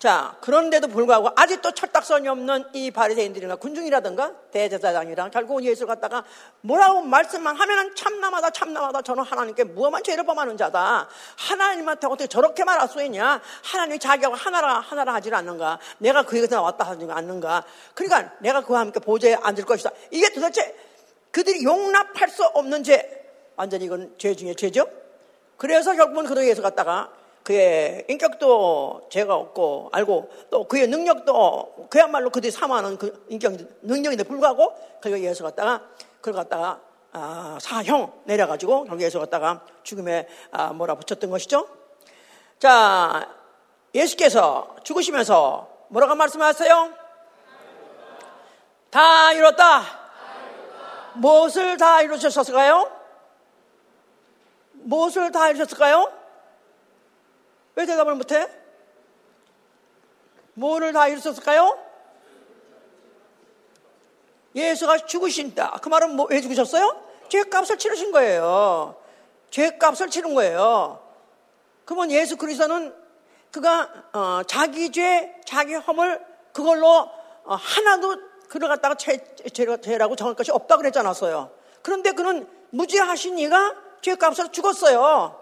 Speaker 1: 자, 그런데도 불구하고 아직도 철딱선이 없는 이 바리새인들이나 군중이라든가 대제사장이랑 결국은 예수를 갖다가 뭐라고 말씀만 하면은 참남하다 참남하다 저는 하나님께 무엄한 죄를 범하는 자다. 하나님한테 어떻게 저렇게 말할 수 있냐? 하나님이 자기하고 하나라 하나라 하질 않는가? 내가 그에게서 나왔다 하지 않는가? 그러니까 내가 그와 함께 보좌에 앉을 것이다. 이게 도대체 그들이 용납할 수 없는 죄. 완전히 이건 죄 중에 죄죠. 그래서 결국은 예수 갖다가 그의 인격도 죄가 없고 알고 또 그의 능력도 그야말로 그들이 사모하는 그 인격 능력인데 불구하고 그가 예수 갖다가 그걸 갖다가 아, 사형 내려가지고 결국 예수 갖다가 죽음에 아, 뭐라 붙였던 것이죠. 자 예수께서 죽으시면서 뭐라고 말씀하세요? 다 이뤘다. 무엇을 다 이루셨을까요? 무엇을 다 이루셨을까요? 왜 대답을 못해? 뭐를 다 이루셨을까요? 예수가 죽으신다. 그 말은 뭐, 왜 죽으셨어요? 죄값을 치르신 거예요. 죄값을 치른 거예요. 그러면 예수 그리스도는 그가 어, 자기 죄, 자기 허물 그걸로 어, 하나도 그를 갖다가 죄, 죄, 라고 정할 것이 없다 그랬지 않았어요. 그런데 그는 무죄하신 이가 죄값을 죽었어요.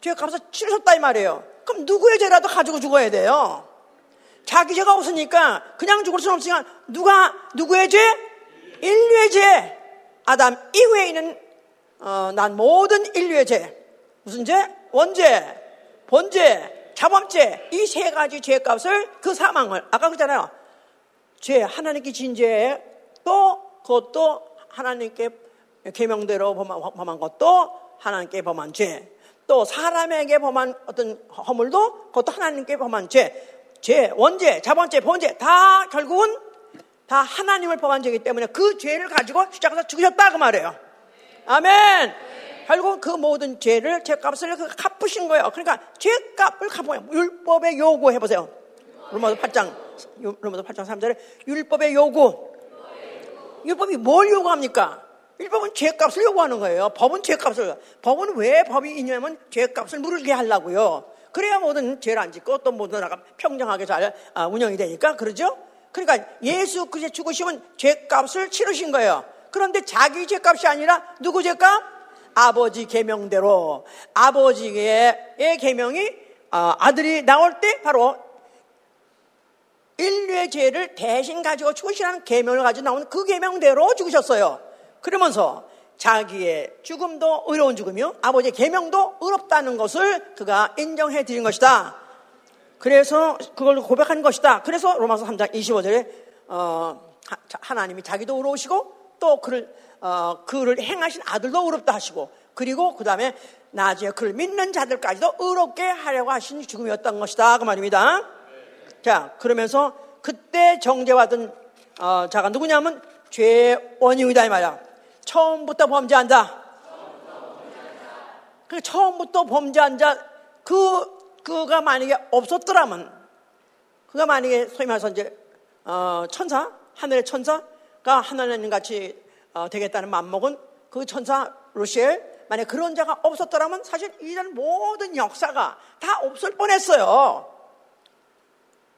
Speaker 1: 죄값을 치르셨다 이 말이에요. 그럼 누구의 죄라도 가지고 죽어야 돼요. 자기 죄가 없으니까 그냥 죽을 수는 없으니까 누가 누구의 죄? 인류의 죄. 아담 이후에 있는 어, 난 모든 인류의 죄. 무슨 죄? 원죄, 본죄, 자범죄 이 세 가지 죄값을 그 사망을 아까 그잖아요. 죄 하나님께 진 죄, 또 그것도 하나님께 계명대로 범한, 범한 것도 하나님께 범한 죄. 또 사람에게 범한 어떤 허물도 그것도 하나님께 범한 죄, 죄, 원죄, 자본죄, 본죄 다 결국은 다 하나님을 범한 죄이기 때문에 그 죄를 가지고 십자가에서 죽으셨다 그 말이에요. 아멘. 결국 그 모든 죄를 죄값을 그 갚으신 거예요. 그러니까 죄값을 갚아요. 율법의 요구해 보세요. 로마서 8장 로마서 8장 3절에 율법의 요구. 율법이 뭘 요구합니까? 율법은 죄값을 요구하는 거예요. 법은 죄값을. 법은 왜 법이 있냐면 죄값을 물게 하려고요. 그래야 모든 죄를 안 짓고 또 모든 나라가 평정하게 잘 아, 운영이 되니까 그러죠. 그러니까 예수 그리스도 죽으시면 죄값을 치르신 거예요. 그런데 자기 죄값이 아니라 누구 죄값? 아버지 계명대로 아버지의 계명이 아, 아들이 나올 때 바로 인류의 죄를 대신 가지고 죽으시라는 계명을 가지고 나오는 그 계명대로 죽으셨어요. 그러면서 자기의 죽음도 의로운 죽음이요. 아버지의 계명도 의롭다는 것을 그가 인정해 드린 것이다. 그래서 그걸 고백한 것이다. 그래서 로마서 3장 25절에 어, 하나님이 자기도 의로우시고 또 그를 어, 그를 행하신 아들도 의롭다 하시고 그리고 그 다음에 나중에 그를 믿는 자들까지도 의롭게 하려고 하신 죽음이었던 것이다. 그 말입니다. 자, 그러면서 그때 정죄받은 어, 자가 누구냐면 죄의 원흉이다 이 말이야. 처음부터 범죄한 자. 그 처음부터 범죄한 자, 그, 그가 만약에 없었더라면, 그가 만약에 소위 말해서 이제, 어, 천사, 하늘의 천사가 하나님 같이 어, 되겠다는 맘먹은 그 천사 루시엘, 만약 그런 자가 없었더라면 사실 이런 모든 역사가 다 없을 뻔했어요.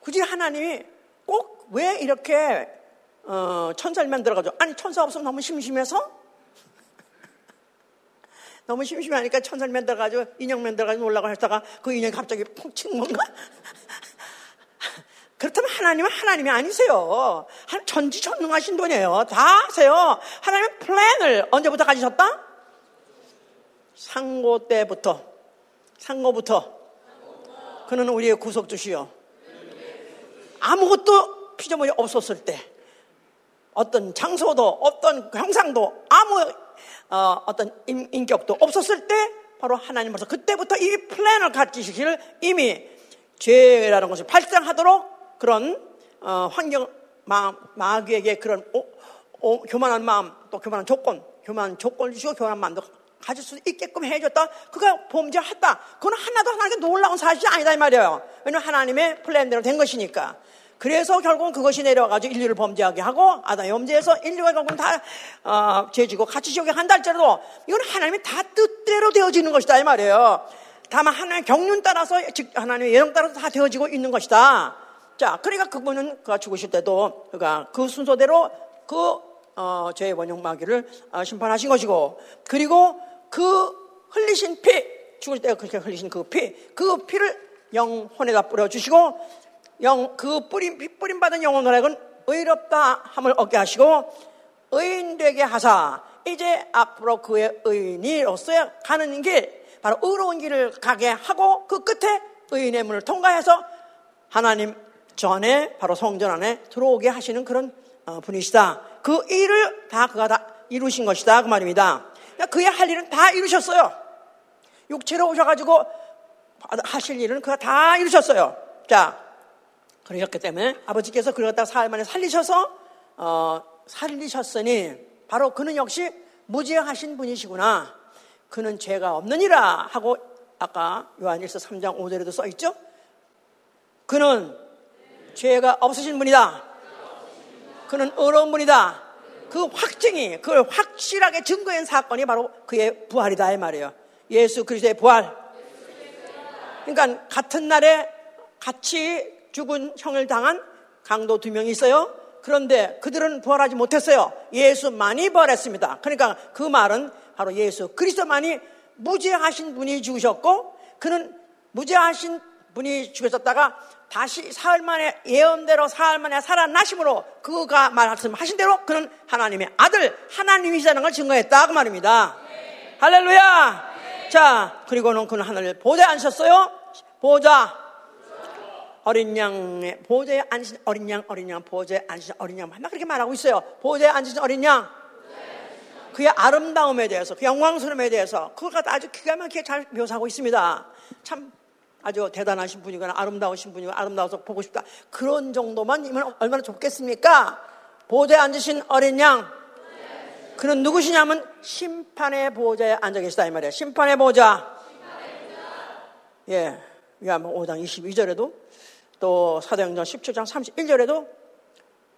Speaker 1: 굳이 하나님이 꼭 왜 이렇게 어, 천사를 만들어가지고 아니 천사 없으면 너무 심심해서 <laughs> 너무 심심하니까 천사를 만들어가지고 인형 만 들어가지고 올라가 했다가 그 인형이 갑자기 푹 치는 건가? <laughs> 그렇다면 하나님은 하나님이 아니세요. 전지전능하신 분이에요. 다 아세요. 하나님은 플랜을 언제부터 가지셨다? 상고 때부터. 상고부터. 그는 우리의 구속주시요. 아무것도 피조물이 없었을 때 어떤 장소도 어떤 형상도 아무 어, 어떤 인, 격도 없었을 때 바로 하나님으로서 그때부터 이 플랜을 갖기시기를 이미 죄라는 것을 발생하도록 그런 어, 환경 마, 마귀에게 그런 오, 오, 교만한 마음 또 교만한 조건 교만한 조건을 주시고 교만한 마음도 가질 수 있게끔 해줬다. 그가 범죄했다. 그건 하나도 하나님께 놀라운 사실이 아니다 이 말이에요. 왜냐하면 하나님의 플랜대로 된 것이니까. 그래서 결국은 그것이 내려와가지고 인류를 범죄하게 하고 아담의 범죄에서 인류가 결국은 다 어, 죄지고 같이 지옥에 한다 할지라도 이건 하나님의 다 뜻대로 되어지는 것이다 이 말이에요. 다만 하나님의 경륜 따라서 즉 하나님의 예정 따라서 다 되어지고 있는 것이다. 자, 그러니까 그분은 그가 죽으실 때도 그가 그 순서대로 그 어, 죄의 원형 마귀를 어, 심판하신 것이고 그리고 그 흘리신 피 죽을 때 그렇게 흘리신 그 피, 그 피를 영혼에다 뿌려주시고 영, 그 뿌림, 피 뿌림 받은 영혼을 의롭다 함을 얻게 하시고 의인 되게 하사 이제 앞으로 그의 의인이로서 가는 길 바로 의로운 길을 가게 하고 그 끝에 의인의 문을 통과해서 하나님 전에 바로 성전 안에 들어오게 하시는 그런 어, 분이시다. 그 일을 다 그가 다 이루신 것이다 그 말입니다. 그의 할 일은 다 이루셨어요. 육체로 오셔가지고 하실 일은 그가 다 이루셨어요. 자, 그러셨기 때문에 아버지께서 그를 갖다 사흘 만에 살리셔서 어, 살리셨으니 바로 그는 역시 무죄하신 분이시구나. 그는 죄가 없느니라 하고 아까 요한일서 3장 5절에도 써 있죠. 그는 죄가 없으신 분이다. 그는 어려운 분이다. 그 확증이 그걸 확실하게 증거한 사건이 바로 그의 부활이다 이 말이에요. 예수 그리스도의 부활. 그러니까 같은 날에 같이 죽은 형을 당한 강도 두 명이 있어요. 그런데 그들은 부활하지 못했어요. 예수만이 부활했습니다. 그러니까 그 말은 바로 예수 그리스도만이 무죄하신 분이 죽으셨고 그는 무죄하신 분이 죽으셨다가 다시 사흘 만에 예언대로 사흘 만에 살아나심으로 그가 말씀하신 대로 그는 하나님의 아들 하나님이시라는 걸 증거했다 그 말입니다. 네. 할렐루야. 네. 자 그리고는 그는 하늘을 보좌에 앉으셨어요. 보좌 어린 양의 보좌에 앉으신 어린 양, 어린 양, 보좌에 앉으신 어린 양, 막 그렇게 말하고 있어요. 보좌에 앉으신 어린 양. 그의 아름다움에 대해서, 그 영광스러움에 대해서, 그걸 아주 기가 막히게 잘 묘사하고 있습니다. 참, 아주 대단하신 분이거나 아름다우신 분이거나 아름다워서 보고 싶다. 그런 정도만 얼마나 좋겠습니까? 보좌에 앉으신 어린 양. 그는 누구시냐면 심판의 보좌에 앉아 계시다 이 말이에요. 심판의 보좌. 예. 요한복 5장 22절에도 또 사도행전 17장 31절에도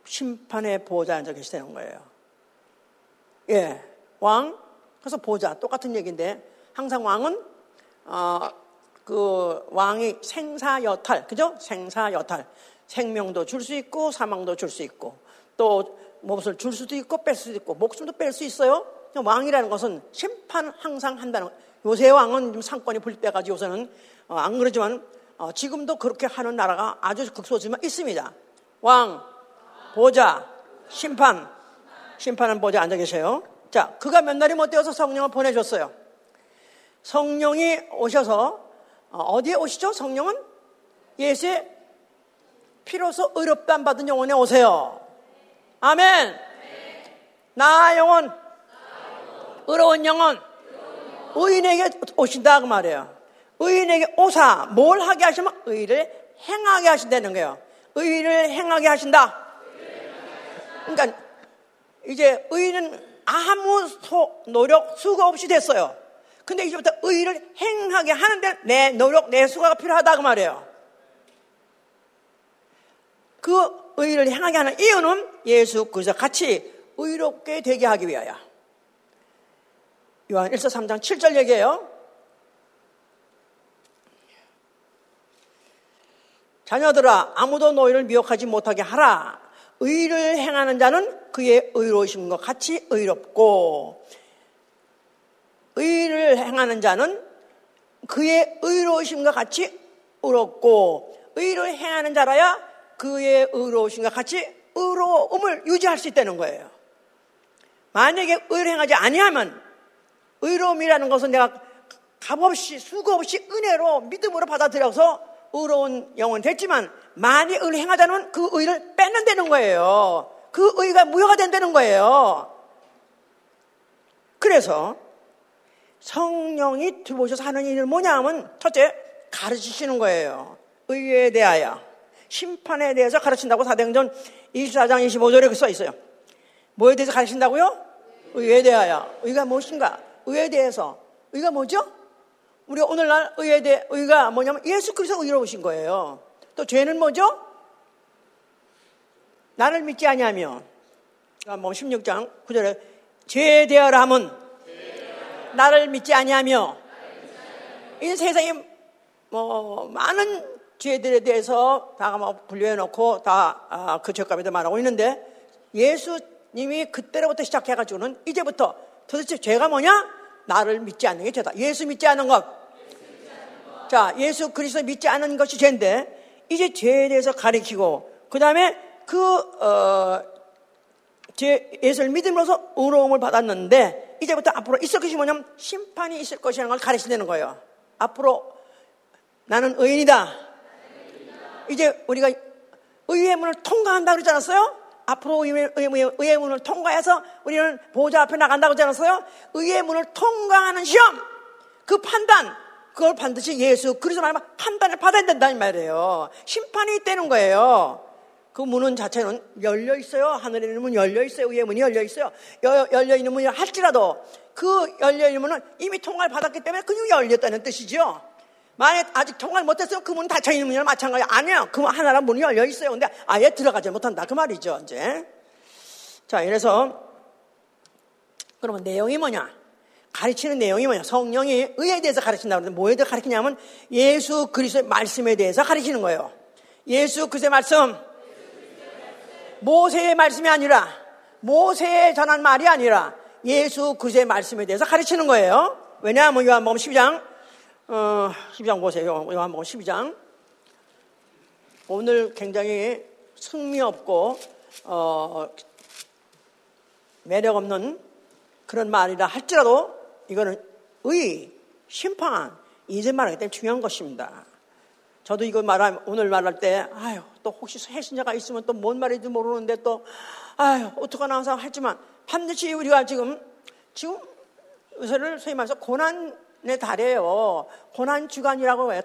Speaker 1: 심판의 보호자에 앉아 계시다는 거예요. 예, 왕 그래서 보자 똑같은 얘기인데 항상 왕은 어, 그 왕이 생사여탈 그죠? 생사여탈 생명도 줄 수 있고 사망도 줄 수 있고 또 몹을 줄 수도 있고 뺄 수도 있고 목숨도 뺄 수 있어요. 왕이라는 것은 심판 항상 한다는 요새 왕은 좀 상권이 불때가지고 요새는 어, 안 그러지만 어, 지금도 그렇게 하는 나라가 아주 극소수지만 있습니다. 왕, 보좌, 심판, 심판은 보좌 앉아 계세요. 자, 그가 몇 날이 못 되어서 성령을 보내줬어요. 성령이 오셔서 어, 어디에 오시죠? 성령은 예수의 피로서 의롭다 받은 영혼에 오세요. 아멘. 나 영혼, 의로운 영혼, 의인에게 오신다 그 말이에요. 의인에게 오사 뭘 하게 하시면 의를 행하게 하신다는 거예요. 의를 행하게 하신다. 그러니까 이제 의는 아무 소, 노력 수고 없이 됐어요. 근데 이제부터 의를 행하게 하는데 내 노력, 내 수고가 필요하다 그 말이에요. 그 의를 행하게 하는 이유는 예수 그리스도 같이 의롭게 되게 하기 위하여. 요한 1서 3장 7절 얘기해요. 자녀들아 아무도 너희를 미혹하지 못하게 하라. 의를 행하는 자는 그의 의로우심과 같이 의롭고 의를 행하는 자는 그의 의로우심과 같이 의롭고 의를 행하는 자라야 그의 의로우심과 같이 의로움을 유지할 수 있다는 거예요. 만약에 의를 행하지 아니하면 의로움이라는 것은 내가 값없이 수고 없이 은혜로 믿음으로 받아들여서 의로운 영혼 됐지만 많이 의를 행하자면 그 의를 뺏는다는 거예요. 그 의가 무효가 된다는 거예요. 그래서 성령이 들어오셔서 하는 일은 뭐냐 하면 첫째 가르치시는 거예요. 의에 대하여 심판에 대해서 가르친다고 사도행전 24장 25절에 써 있어요. 뭐에 대해서 가르친다고요? 의에 대하여. 의가 무엇인가? 의에 대해서. 의가 뭐죠? 우리가 오늘날 의에 대해 의가 뭐냐면 예수 그리스도 의로 오신 거예요. 또 죄는 뭐죠? 나를 믿지 아니하며 뭐 16장 9절에 죄에 대하라 함은 나를 믿지 아니하며 이 세상에 뭐 많은 죄들에 대해서 다뭐 분류해 놓고 다그 아, 죄값에도 말하고 있는데 예수님이 그때로부터 시작해 가지고는 이제부터 도대체 죄가 뭐냐? 나를 믿지 않는 게 죄다. 예수 믿지 않는 것. 자, 예수 그리스도 믿지 않는 것이 죄인데 이제 죄에 대해서 가리키고 그 다음에 그 어, 제 예수를 믿음으로써 의로움을 받았는데 이제부터 앞으로 있을 것이 뭐냐면 심판이 있을 것이라는 걸 가르치는 거예요. 앞으로 나는 의인이다. 이제 우리가 의의 문을 통과한다 그러지 않았어요? 앞으로 의의 문을 통과해서 우리는 보호자 앞에 나간다고 하지 않았어요? 의의 문을 통과하는 시험, 그 판단, 그걸 반드시 예수 그리스도 말만 판단을 받아야 된다는 말이에요. 심판이 있다는 거예요. 그 문은 자체는 열려 있어요. 하늘에 있는 문 열려 있어요. 위에 문이 열려 있어요. 열려 있는 문이 할지라도 그 열려 있는 문은 이미 통과를 받았기 때문에 그냥 열렸다는 뜻이죠. 만약 아직 통과를 못했으면 그 문은 닫혀 있는 문이랑 마찬가지 아니에요. 그 하나랑 문이 열려 있어요. 근데 아예 들어가지 못한다. 그 말이죠. 이제. 자, 이래서 그러면 내용이 뭐냐? 가르치는 내용이 뭐냐? 성령이 의에 대해서 가르친다 그러는데 뭐에 대해서 가르치냐면 예수 그리스도의 말씀에 대해서 가르치는 거예요. 예수 그리스도의 말씀 모세의 말씀이 아니라 모세의 전한 말이 아니라 예수 그리스도의 말씀에 대해서 가르치는 거예요. 왜냐하면 요한복음 12장 어, 12장 보세요. 요한복음 12장 오늘 굉장히 승리 없고 어, 매력 없는 그런 말이라 할지라도 이거는 의, 심판, 이제 말하기 때문에 중요한 것입니다. 저도 이거 말하 오늘 말할 때, 아유, 또 혹시 해신자가 있으면 또 뭔 말인지 모르는데 또, 아유, 어떡하나 항상 하지만 반드시 우리가 지금, 지금 의사를 소위 말해서 고난의 달이에요. 고난 주간이라고 해.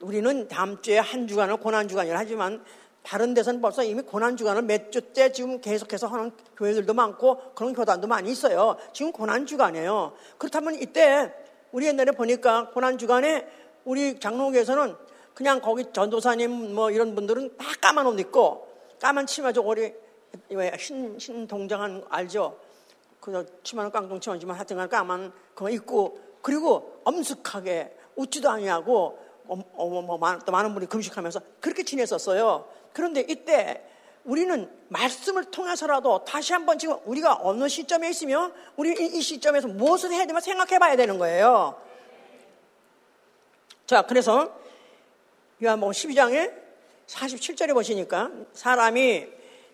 Speaker 1: 우리는 다음 주에 한 주간을 고난 주간이라 하지만 다른 데서는 벌써 이미 고난 주간을 몇 주째 지금 계속해서 하는 교회들도 많고 그런 교단도 많이 있어요. 지금 고난 주간이에요. 그렇다면 이때 우리 옛날에 보니까 고난 주간에 우리 장로교에서는 그냥 거기 전도사님 뭐 이런 분들은 다 까만 옷 입고 까만 치마 저고리 흰, 흰 동장한 알죠? 그 치마는 깡통 치마지만 하여튼간 까만 그거 입고 그리고 엄숙하게 웃지도 아니하고 어, 어, 뭐, 또 많은 분이 금식하면서 그렇게 지냈었어요. 그런데 이때 우리는 말씀을 통해서라도 다시 한번 지금 우리가 어느 시점에 있으며 우리 이 시점에서 무엇을 해야 되면 생각해 봐야 되는 거예요. 자, 그래서 요한복음 12장에 47절에 보시니까 사람이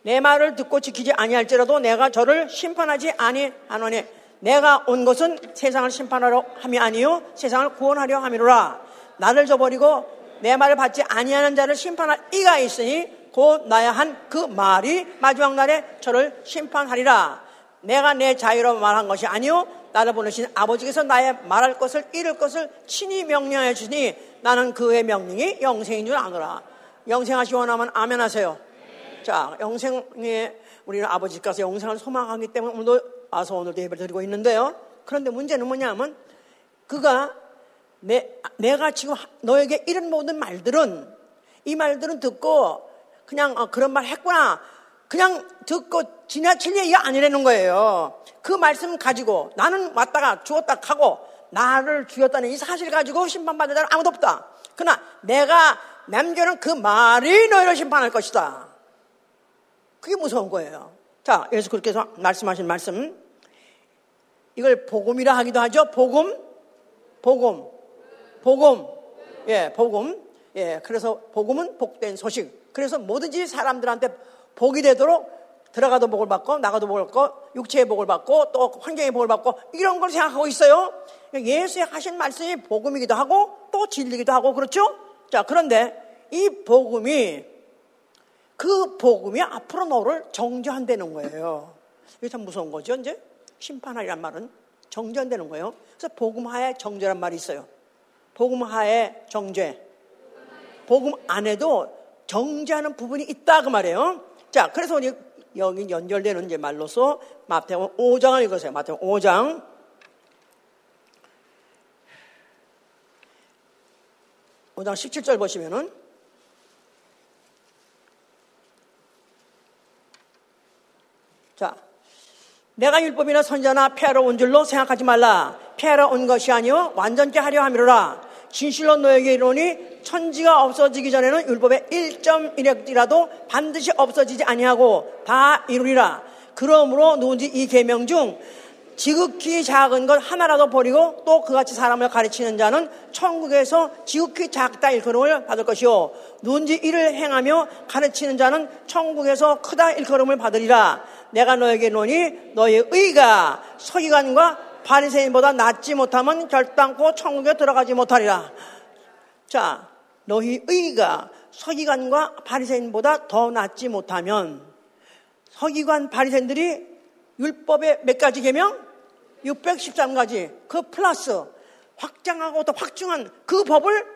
Speaker 1: 내 말을 듣고 지키지 아니할지라도 내가 저를 심판하지 아니하노니 내가 온 것은 세상을 심판하려 함이 아니요 세상을 구원하려 함이로라 나를 저버리고 내 말을 받지 아니하는 자를 심판할 이가 있으니 곧 나야 한 그 말이 마지막 날에 저를 심판하리라 내가 내 자유로 말한 것이 아니요 나를 보내신 아버지께서 나의 말할 것을 이룰 것을 친히 명령해 주니 나는 그의 명령이 영생인 줄 아노라. 영생하시 원하면 아멘 하세요. 자, 영생에 우리는 아버지께서 영생을 소망하기 때문에 오늘도 와서 오늘도 예배를 드리고 있는데요. 그런데 문제는 뭐냐면 그가 내, 내가 지금 너에게 이런 모든 말들은 이 말들은 듣고 그냥 어, 그런 말 했구나. 그냥 듣고 지나칠 얘기가 아니라는 거예요. 그 말씀 가지고 나는 왔다가 죽었다 하고 나를 죽였다는 이 사실 가지고 심판받을 자는 아무도 없다. 그러나 내가 남겨놓은 그 말이 너희를 심판할 것이다. 그게 무서운 거예요. 자, 예수 그렇게 해서 말씀하신 말씀. 이걸 복음이라 하기도 하죠. 복음, 복음, 복음. 예, 복음. 예, 그래서 복음은 복된 소식. 그래서 뭐든지 사람들한테 복이 되도록 들어가도 복을 받고 나가도 복을 받고 육체의 복을 받고 또 환경의 복을 받고 이런 걸 생각하고 있어요. 예수의 하신 말씀이 복음이기도 하고 또 진리기도 하고 그렇죠? 자, 그런데 이 복음이 그 복음이 앞으로 너를 정죄한다는 거예요. 이게 참 무서운 거죠, 이제? 심판하리란 말은 정죄한다는 거예요. 그래서 복음하에 정죄란 말이 있어요. 복음하에 정죄. 복음 안에도 정죄하는 부분이 있다 그 말이에요. 자, 그래서 여기 연결되는 이제 말로서 마태복음 5장을 읽으세요. 마태복음 5장. 오장 17절 보시면은 자, 내가 율법이나 선자나 폐하러 온 줄로 생각하지 말라. 폐하러 온 것이 아니요 완전케 하려 함이로라. 진실로 너에게 이르노니 천지가 없어지기 전에는 율법의 1.1획이라도 반드시 없어지지 아니하고 다 이루리라. 그러므로 누군지 이 계명 중 지극히 작은 것 하나라도 버리고 또 그같이 사람을 가르치는 자는 천국에서 지극히 작다 일컬음을 받을 것이요 누군지 이를 행하며 가르치는 자는 천국에서 크다 일컬음을 받으리라 내가 너에게 노니 너의 의가 서기관과 바리새인보다 낫지 못하면 결단코 천국에 들어가지 못하리라. 자, 너희 의가 서기관과 바리새인보다 더 낫지 못하면 서기관 바리새인들이 율법의 몇 가지 계명? 613가지 그 플러스 확장하고 또 확중한 그 법을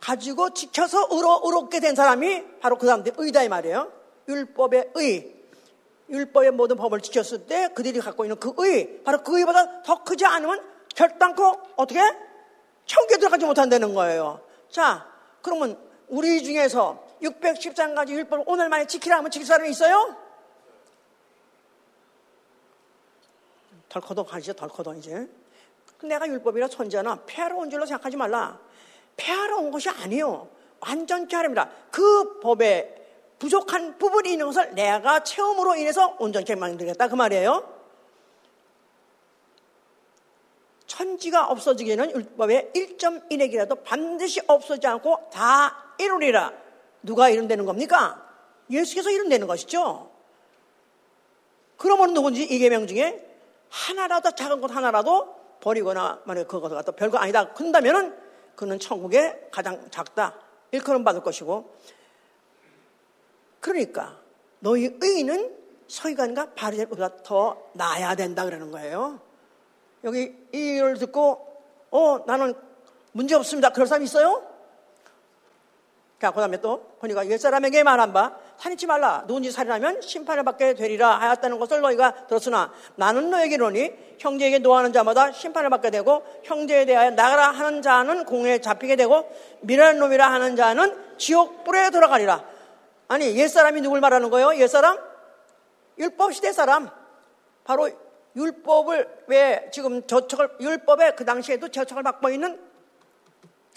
Speaker 1: 가지고 지켜서 의로, 의롭게 된 사람이 바로 그 사람들 의다 이 말이에요. 율법의 의. 율법의 모든 법을 지켰을 때 그들이 갖고 있는 그 의, 바로 그 의보다 더 크지 않으면 결단코 어떻게? 천국에 들어가지 못한다는 거예요. 자, 그러면 우리 중에서 613가지 율법을 오늘 만에 지키라 하면 지킬 사람이 있어요? 덜커덕 하시죠, 덜커덕 이제. 내가 율법이라 천지하나 폐하러 온 줄로 생각하지 말라. 폐하러 온 것이 아니요. 완전케 하렵니다. 그 법에 부족한 부분이 있는 것을 내가 체험으로 인해서 온전케 만들겠다. 그 말이에요. 천지가 없어지기에는 율법의 1.1액이라도 반드시 없어지지 않고 다 이루리라. 누가 이룬다는 겁니까? 예수께서 이룬다는 것이죠. 그러면 누군지 이 계명 중에 하나라도 작은 것 하나라도 버리거나 만약에 그것을 갖다 별거 아니다 그런다면은 그는 천국에 가장 작다 일컬음 받을 것이고 그러니까 너희 의는 서기관과 바리새인보다 더 나아야 된다 그러는 거예요. 여기 이를 듣고 어 나는 문제 없습니다. 그럴 사람 있어요? 자, 그 다음에 또 보니까 옛사람에게 말한 바 살인치 말라 누군지 살인하면 심판을 받게 되리라 하였다는 것을 너희가 들었으나 나는 너에게로니 형제에게 노하는 자마다 심판을 받게 되고 형제에 대하여 나가라 하는 자는 공에 잡히게 되고 미련한 놈이라 하는 자는 지옥 불에 들어가리라 아니 옛사람이 누굴 말하는 거예요? 옛사람? 율법 시대 사람 바로 율법을 왜 지금 저촉을 율법에 그 당시에도 저촉을 받고 있는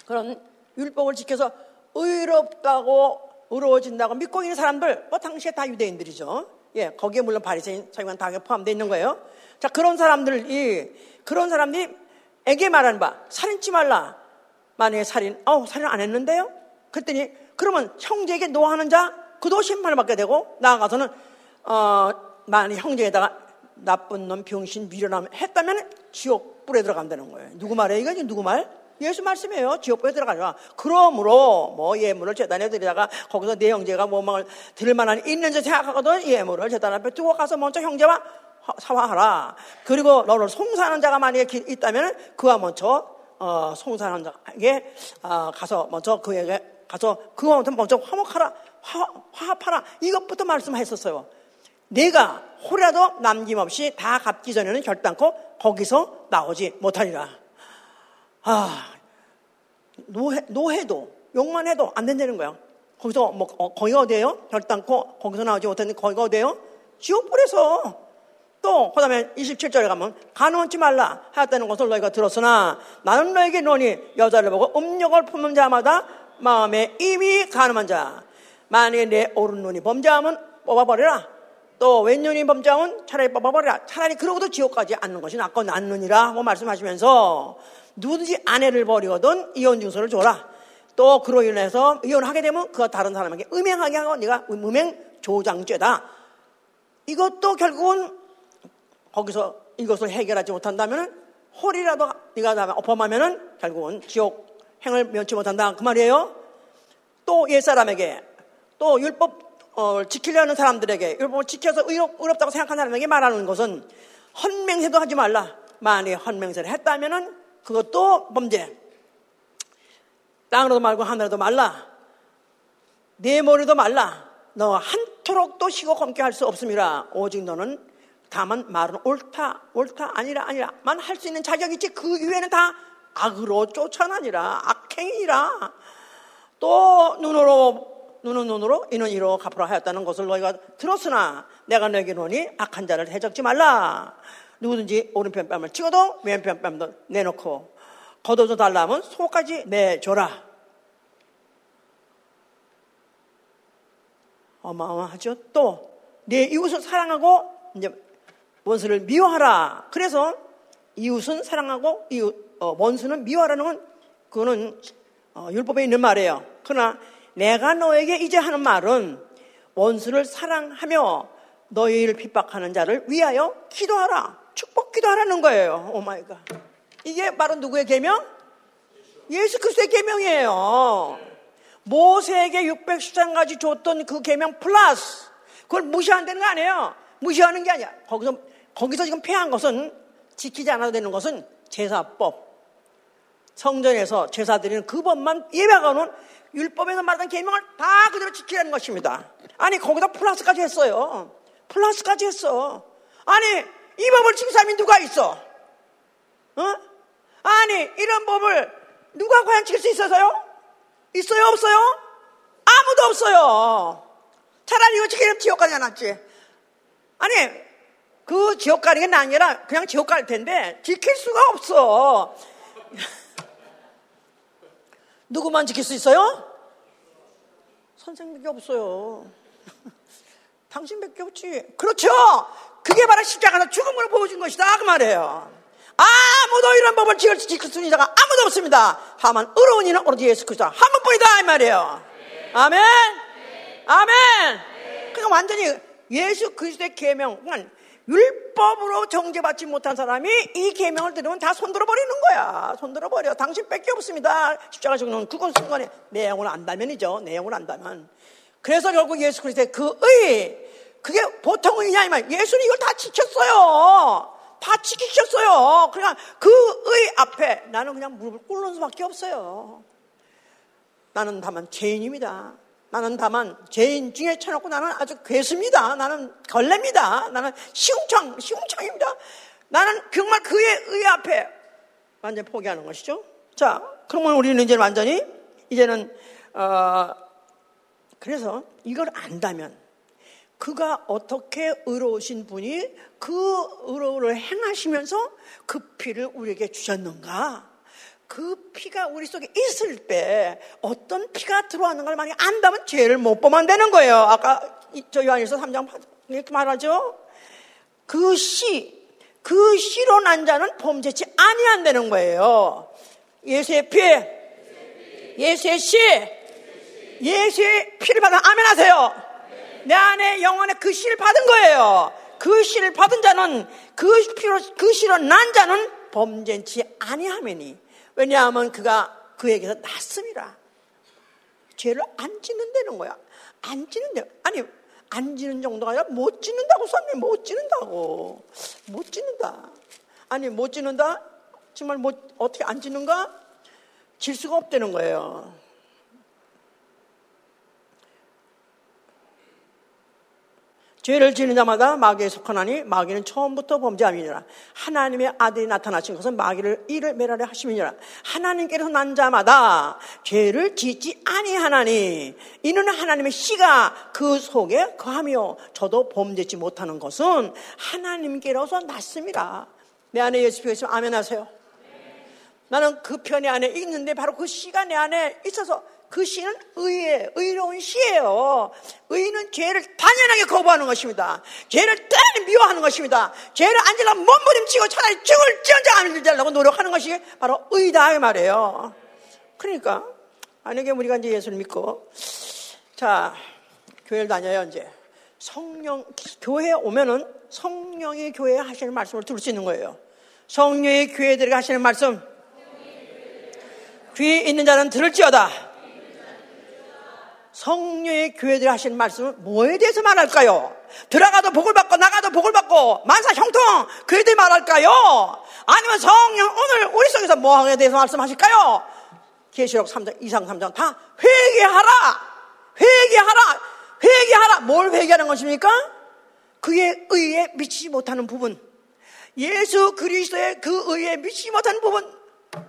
Speaker 1: 그런 율법을 지켜서 의롭다고 의로워진다고 믿고 있는 사람들, 뭐 당시에 다 유대인들이죠. 예, 거기에 물론 바리새인, 서기관 다 포함되어 있는 거예요. 자, 그런 사람들이 그런 사람들이 에게 말하는 바 살인치 말라. 만약에 살인, 어, 살인 안 했는데요? 그랬더니 그러면 형제에게 노하는 자 그도 심판을 받게 되고 나아가서는 어, 만약 형제에다가 나쁜 놈, 병신, 미련함 했다면 지옥 불에 들어간다는 거예요. 누구 말이에요? 이거 누구 말? 예수 말씀이에요. 지옥불에 들어가라. 그러므로 뭐 예물을 재단에 드리다가 거기서 내 형제가 뭐망을 드릴 만한 있는지 생각하거든 예물을 재단 앞에 두고 가서 먼저 형제와 사화하라. 그리고 너를 송사하는 자가 만약에 있다면 그와 먼저 어, 송사하는 자에게 어, 가서 먼저 그에게 가서 그와 먼저 화목하라. 화, 화합하라. 이것부터 말씀했었어요. 내가 호라도 남김없이 다 갚기 전에는 결단코 거기서 나오지 못하리라. 아, 노해, 노해도, 욕만 해도 안 된다는 거야. 거기서, 뭐, 어, 거기가 어디에요? 결단코, 거기서 나오지 못했는데 거기가 어디에요? 지옥불에서. 또, 그 다음에 27절에 가면, 간원치 말라 하였다는 것을 너희가 들었으나, 나는 너에게 노니 여자를 보고 음욕을 품는 자마다 마음에 이미 가늠한 자. 만약에 내 오른 눈이 범죄하면 뽑아버려라. 또 왼눈이 범죄하면 차라리 뽑아버려라. 차라리 그러고도 지옥 가지 않는 것이 낫고 낫느니라 하고 말씀하시면서 누구든지 아내를 버리거든 이혼 증서를 줘라. 또 그로 인해서 이혼하게 되면 그 다른 사람에게 음행하게 하고 네가 음행 조장죄다. 이것도 결국은 거기서 이것을 해결하지 못한다면 홀이라도 네가 다음에 엎어하면은 결국은 지옥 행을 면치 못한다 그 말이에요. 또 옛사람에게 또 율법 어, 지키려는 사람들에게 율법을 지켜서 의롭, 의롭다고 생각하는 사람에게 말하는 것은 헌맹세도 하지 말라. 만약에 헌맹세를 했다면은 그것도 범죄. 땅으로도 말고 하늘에도 말라. 내 머리도 말라. 너 한토록도 시고 검게 할 수 없음이라. 오직 너는 다만 말은 옳다, 옳다, 아니라, 아니라만 할 수 있는 자격이 있지. 그 이외에는 다 악으로 쫓아나니라. 악행이라. 또 눈으로, 눈은 눈으로, 이는 이로 갚으라 하였다는 것을 너희가 들었으나 내가 너에게 노니 악한 자를 해적지 말라. 누구든지 오른편 뺨을 찍어도 왼편 뺨도 내놓고 겉옷 달라면 속옷까지 내줘라. 어마어마하죠. 또 내 이웃을 사랑하고 이제 원수를 미워하라. 그래서 이웃은 사랑하고 이웃 어, 원수는 미워하라는 건 그거는 어, 율법에 있는 말이에요. 그러나 내가 너에게 이제 하는 말은 원수를 사랑하며 너희를 핍박하는 자를 위하여 기도하라. 축복 기도하라는 거예요. Oh my God. 이게 바로 누구의 계명? 예수 그리스도의 계명이에요. 모세에게 613가지 줬던 그 계명 플러스 그걸 무시한다는 거 아니에요. 무시하는 게 아니야. 거기서 거기서 지금 폐한 것은 지키지 않아도 되는 것은 제사법. 성전에서 제사 드리는 그 법만 예배하고는 율법에서 말하는 계명을 다 그대로 지키라는 것입니다. 아니 거기다 플러스까지 했어요. 플러스까지 했어. 아니 이 법을 지킨 사람이 누가 있어? 어? 아니 이런 법을 누가 과연 지킬 수 있어서요? 있어요, 없어요? 아무도 없어요. 차라리 이거 지키면 지옥 게 낫지. 아니, 그 지옥 가는 게 아니라 그냥 지옥 갈 텐데 지킬 수가 없어. 누구만 지킬 수 있어요? 선생님밖에 없어요. <laughs> 당신밖에 없지. 그렇죠. 그게 바로 십자가에서 죽음을 보여준 것이다. 그 말이에요. 아무도 이런 법을 지킬 수 있는 자가 아무도 없습니다. 다만 의로운 이는 오로지 예수 그리스도 한 번뿐이다 이 말이에요. 아멘. 아멘. 그러니까 완전히 예수 그리스도의 계명, 율법으로 정죄받지 못한 사람이 이 계명을 들으면 다 손들어 버리는 거야. 손들어 버려. 당신 뺏기 없습니다. 십자가 죽는 그건 순간에 내용을 안다면이죠. 내용을 안다면. 그래서 결국 예수 그리스도의 그 의, 그게 보통 의냐 이 말. 예수는 이걸 다 지켰어요. 다 지키셨어요. 그러니까 그 의 앞에 나는 그냥 무릎을 꿇는 수밖에 없어요. 나는 다만 죄인입니다. 나는 다만 죄인 중에 쳐놓고 나는 아주 괴수입니다. 나는 걸레입니다. 나는 시궁창, 시궁창입니다. 나는 정말 그의 의 앞에 완전 포기하는 것이죠. 자, 그러면 우리는 이제 완전히 이제는 어, 그래서 이걸 안다면 그가 어떻게 의로우신 분이 그 의로를 행하시면서 그 피를 우리에게 주셨는가? 그 피가 우리 속에 있을 때 어떤 피가 들어왔는 걸 많이 안다면 죄를 못 보면 되는 거예요. 아까 저 요한일서 3장 이렇게 말하죠. 그 씨, 그 씨로 난 자는 범죄치 아니한다는 거예요. 예수의 피, 예수의 씨, 예수의 피를 받아 아멘 하세요. 내 안에 영혼에 그 씨를 받은 거예요. 그 씨를 받은 자는 그 피로 그 씨로 난 자는 범죄치 아니하매니 왜냐하면 그가 그에게서 났습니다. 죄를 안 짓는다는 거야. 안 짓는다. 아니 안 짓는 정도가 아니라 못 짓는다고 썼네. 못 짓는다고. 못 짓는다. 아니 못 짓는다? 정말 못 어떻게 안 짓는가? 질 수가 없다는 거예요. 죄를 지는 자마다 마귀에 속하나니 마귀는 처음부터 범죄함이니라. 하나님의 아들이 나타나신 것은 마귀를 이를 매라려 하심이니라. 하나님께서 난 자마다 죄를 짓지 아니하나니 이는 하나님의 씨가 그 속에 거하며 저도 범죄치 못하는 것은 하나님께로서 났습니다. 내 안에 예수 피가 있으면 아멘 하세요. 나는 그 편이 안에 있는데 바로 그 씨가 내 안에 있어서 그 씨는 의의 의로운 씨예요. 의는 죄를 단연하게 거부하는 것입니다. 죄를 때리 미워하는 것입니다. 죄를 안질라 몸부림치고 차라리 죽을 지언자 안 들자려고 노력하는 것이 바로 의다 이 말이에요. 그러니까 만약에 우리가 이제 예수를 믿고 자 교회를 다녀요 이제 성령 교회에 오면은 성령의 교회에 하시는 말씀을 들을 수 있는 거예요. 성령의 교회들에게 하시는 말씀 귀 있는 자는 들을지어다. 성령의 교회들이 하신 말씀은 뭐에 대해서 말할까요? 들어가도 복을 받고 나가도 복을 받고 만사 형통 그에 대해 말할까요? 아니면 성령 오늘 우리 속에서 뭐하게 대해서 말씀하실까요? 계시록 3장, 2상 3장 다 회개하라! 회개하라! 회개하라! 뭘 회개하는 것입니까? 그의 의에 미치지 못하는 부분. 예수 그리스도의 그 의에 미치지 못하는 부분.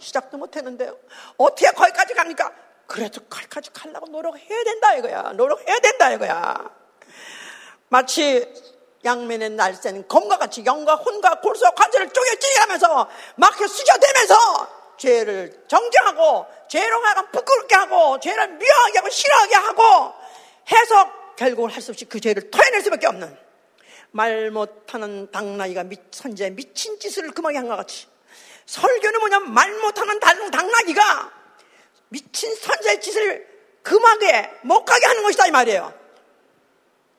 Speaker 1: 시작도 못했는데요. 어떻게 거기까지 갑니까? 그래도 거기까지 가려고 노력해야 된다 이거야. 노력해야 된다 이거야. 마치 양면의 날쌘 검과 같이 영과 혼과 골수와 관절을 쪼개 찌르면서 막혀 수저대면서 죄를 정정하고 죄로 하여 부끄럽게 하고 죄를 미워하게 하고 싫어하게 하고 해서 결국은 할 수 없이 그 죄를 토해낼 수밖에 없는 말 못하는 당나이가 선지자의 미친 짓을 금하게 한 것 같이 설교는 뭐냐 말 못하는 당나귀가 미친 선지자의 짓을 금하게 못 가게 하는 것이다 이 말이에요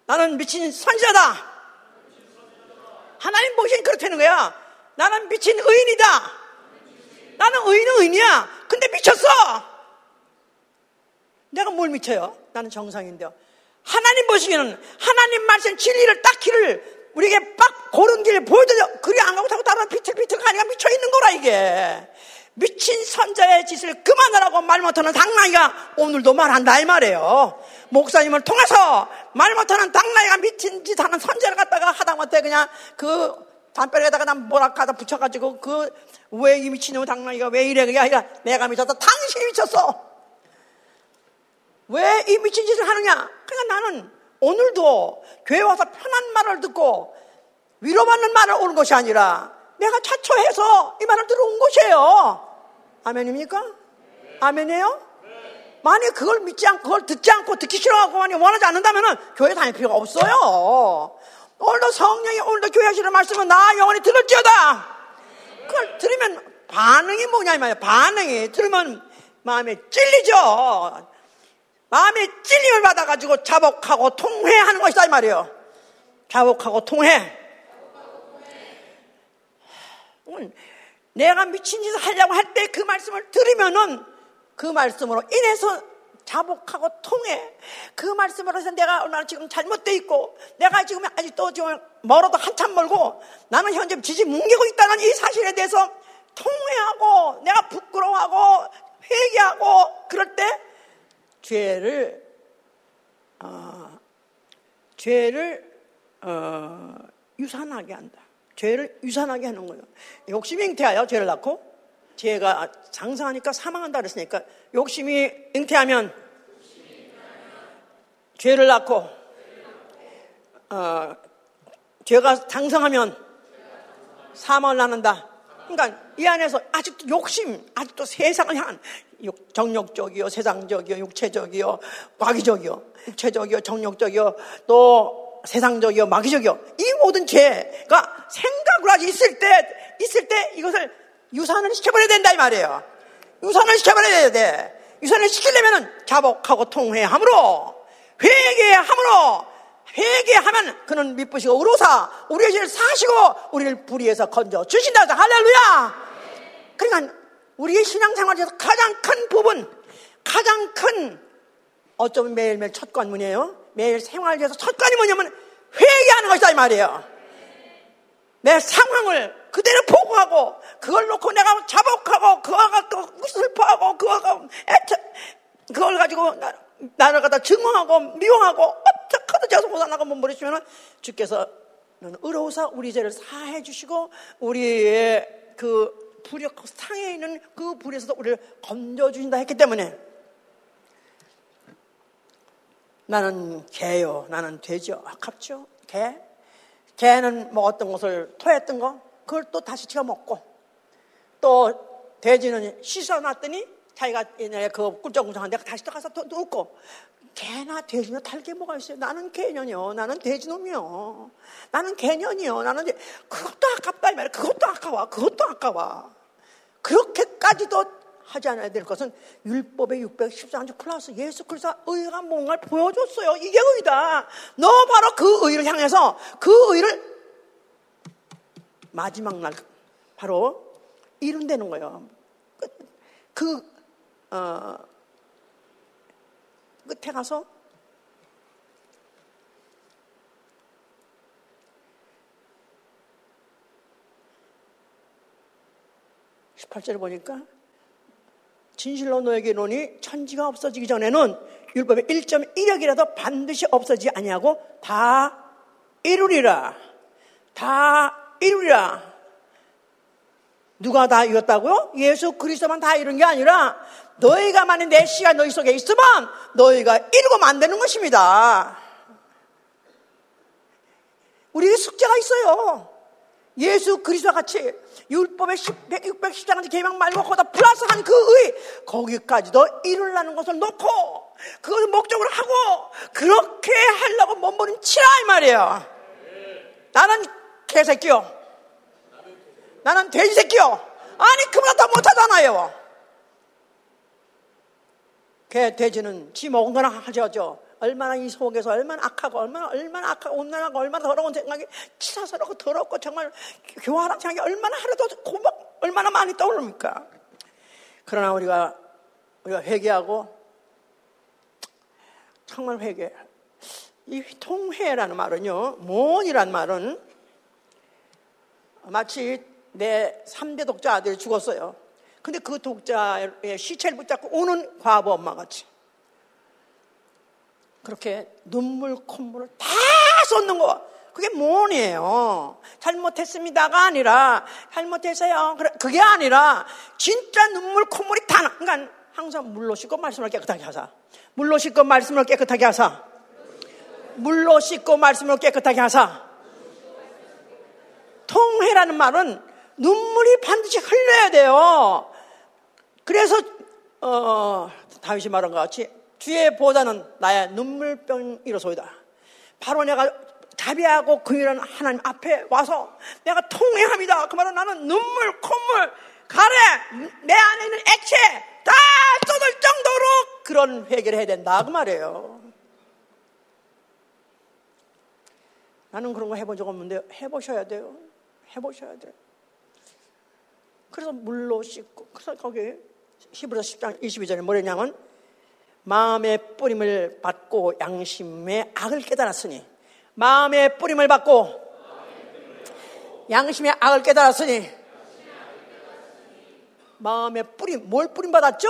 Speaker 1: 나는 미친 선지자다 하나님 보시니 그렇다는 거야 나는 미친 의인이다 나는 의인은 의인이야. 근데 미쳤어. 내가 뭘 미쳐요? 나는 정상인데요. 하나님 보시기에는 하나님 말씀 진리를 딱 길을 우리에게 빡 고른 길을 보여드려. 그리 안 가고 타고 따라 비틀비틀 가니까 미쳐 있는 거라 이게. 미친 선자의 짓을 그만하라고 말 못하는 당나이가 오늘도 말한다 이 말이에요. 목사님을 통해서 말 못하는 당나이가 미친 짓 하는 선자를 갖다가 하다못해 그냥 그 담벼락에다가 난 뭐라카다 붙여가지고 그 왜 이 미친놈 당나귀가 왜 이래? 그게 아니라 내가 미쳤어 당신이 미쳤어. 왜 이 미친 짓을 하느냐? 그러니까 나는 오늘도 교회 와서 편한 말을 듣고 위로받는 말을 오는 것이 아니라 내가 자초해서 이 말을 들어온 것이에요 아멘입니까? 아멘이에요? 만약 그걸 믿지 않고 그걸 듣지 않고 듣기 싫어하고 만약 원하지 않는다면 교회 다닐 필요가 없어요 오늘도 성령이 오늘도 교회 하시는 말씀은 나 영원히 들을지어다. 그걸 들으면 반응이 뭐냐 이 말이야. 반응이 들으면 마음에 찔리죠. 마음에 찔림을 받아가지고 자복하고 통회하는 것이다 이 말이에요. 자복하고 통회. 내가 미친 짓을 하려고 할 때 그 말씀을 들으면은 그 말씀으로 인해서 자복하고 통해. 그 말씀으로 해서 내가 얼마나 지금 잘못돼 있고, 내가 지금 아직도 지금 멀어도 한참 멀고, 나는 현재 지지 뭉개고 있다는 이 사실에 대해서 통회하고, 내가 부끄러워하고, 회개하고, 그럴 때, 죄를, 어, 죄를, 어, 유산하게 한다. 죄를 유산하게 하는 거예요. 욕심이 잉태하여 죄를 낳고, 죄가 장성하니까 사망한다 그랬으니까 욕심이 잉태하면 죄를 낳고 어, 죄가 장성하면 사망을 낳는다. 그러니까 이 안에서 아직도 욕심, 아직도 세상을 향한 정욕적이요, 세상적이요, 육체적이요, 마귀적이요, 육체적이요, 정욕적이요, 또 세상적이요, 마귀적이요. 이 모든 죄가 생각을 하지 있을 때, 있을 때 이것을 유산을 시켜버려야 된다 이 말이에요. 유산을 시켜버려야 돼. 유산을 시키려면 자복하고 통회함으로 회개함으로 회개하면 그는 미쁘시고 우로사 우리의 죄를 사시고 우리를 불의에서 건져 주신다. 할렐루야. 그러니까 우리의 신앙생활에서 가장 큰 부분, 가장 큰 어쩌면 매일매일 첫 관문이에요. 매일 생활에서 첫 관이 뭐냐면 회개하는 것이다 이 말이에요. 내 상황을 그대로 보고하고 그걸 놓고 내가 자복하고 그와 갖고 슬퍼하고 그와 갖고 그걸 가지고 나, 나를 갖다 증오하고 미워하고 어떡하든 자서 못하나고 몸부리치면 주께서 너는 의로우사 우리 죄를 사해 주시고 우리의 그 불역 상에 있는 그 불에서도 우리를 건져 주신다 했기 때문에 나는 개요 나는 돼지요 아깝죠 개 개는 뭐 어떤 것을 토했던 거 그걸 또 다시 치워 먹고 또 돼지는 씻어놨더니 자기가 옛날에 그 꿀쩍꿀쩍한데 다시 또 가서 또 넣고 개나 돼지나 탈게 뭐가 있어요? 나는 개년이요. 나는 돼지놈이요. 나는 개년이요. 나는 이제 그것도 아깝다 이 말이야. 그것도 아까워. 그것도 아까워. 그렇게까지도 하지 않아야 될 것은 율법의 613조 클라스 예수 그리스도 의가 뭔가를 보여줬어요. 이게 의다. 너 바로 그 의를 향해서 그 의를 마지막 날 바로 이룬다는 거예요. 그, 그 어, 끝에 가서 18절에 보니까 진실로 너에게 이노니 천지가 없어지기 전에는 율법의 1.1역이라도 반드시 없어지지 아니하고 다 이루리라. 다 이루리라. 누가 다 이뤘다고요? 예수 그리스도만 다 이룬 게 아니라 너희가 만약 내 시가 너희 속에 있으면 너희가 이루고 만드는 것입니다. 우리에게 숙제가 있어요. 예수 그리스도와 같이 율법의 610장까지 개명 말고 거기다 플러스한 그 의, 거기까지도 이루려는 것을 놓고 그것을 목적으로 하고 그렇게 하려고 몸부림치라 이 말이에요. 나는 개새끼요. 나는 돼지새끼요. 아니 그보다 더 못하잖아요. 개 돼지는 지 먹은 거나 하죠. 얼마나 이 속에서 얼마나 악하고 얼마나 얼마나 악하고 온난하고 얼마나 더러운 생각이 치사스럽고 더럽고 정말 교활한 생각이 얼마나 하루도 고막 얼마나 많이 떠오릅니까? 그러나 우리가 우리가 회개하고 정말 회개. 이 통회라는 말은요, 모이란 말은 마치 내 3대 독자 아들이 죽었어요. 근데 그 독자의 시체를 붙잡고 오는 과부 엄마 같이. 그렇게 눈물, 콧물을 다 쏟는 거. 그게 뭐니에요? 잘못했습니다가 아니라, 잘못했어요. 그게 아니라, 진짜 눈물, 콧물이 다 나. 그러니까 항상 물로 씻고 말씀을 깨끗하게 하사. 물로 씻고 말씀을 깨끗하게 하사. 물로 씻고 말씀을 깨끗하게 하사. 통회라는 말은 눈물이 반드시 흘려야 돼요. 그래서, 어, 다윗이 말한 것 같이 주의 보다는 나의 눈물병이로 소이다. 바로 내가 자비하고 긍휼한 하나님 앞에 와서 내가 통회합니다. 그 말은 나는 눈물, 콧물, 가래, 내 안에 있는 액체 다 쏟을 정도로 그런 회개를 해야 된다. 그 말이에요. 나는 그런 거 해본 적 없는데 해보셔야 돼요. 해보셔야 돼요. 그래서 물로 씻고, 그래서 거기 히브리서 10장 22절에 뭐랬냐면 마음의 뿌림을 받고 양심의 악을 깨달았으니 마음의 뿌림을 받고 양심의 악을 깨달았으니 마음의 뿌림 뭘 뿌림 받았죠?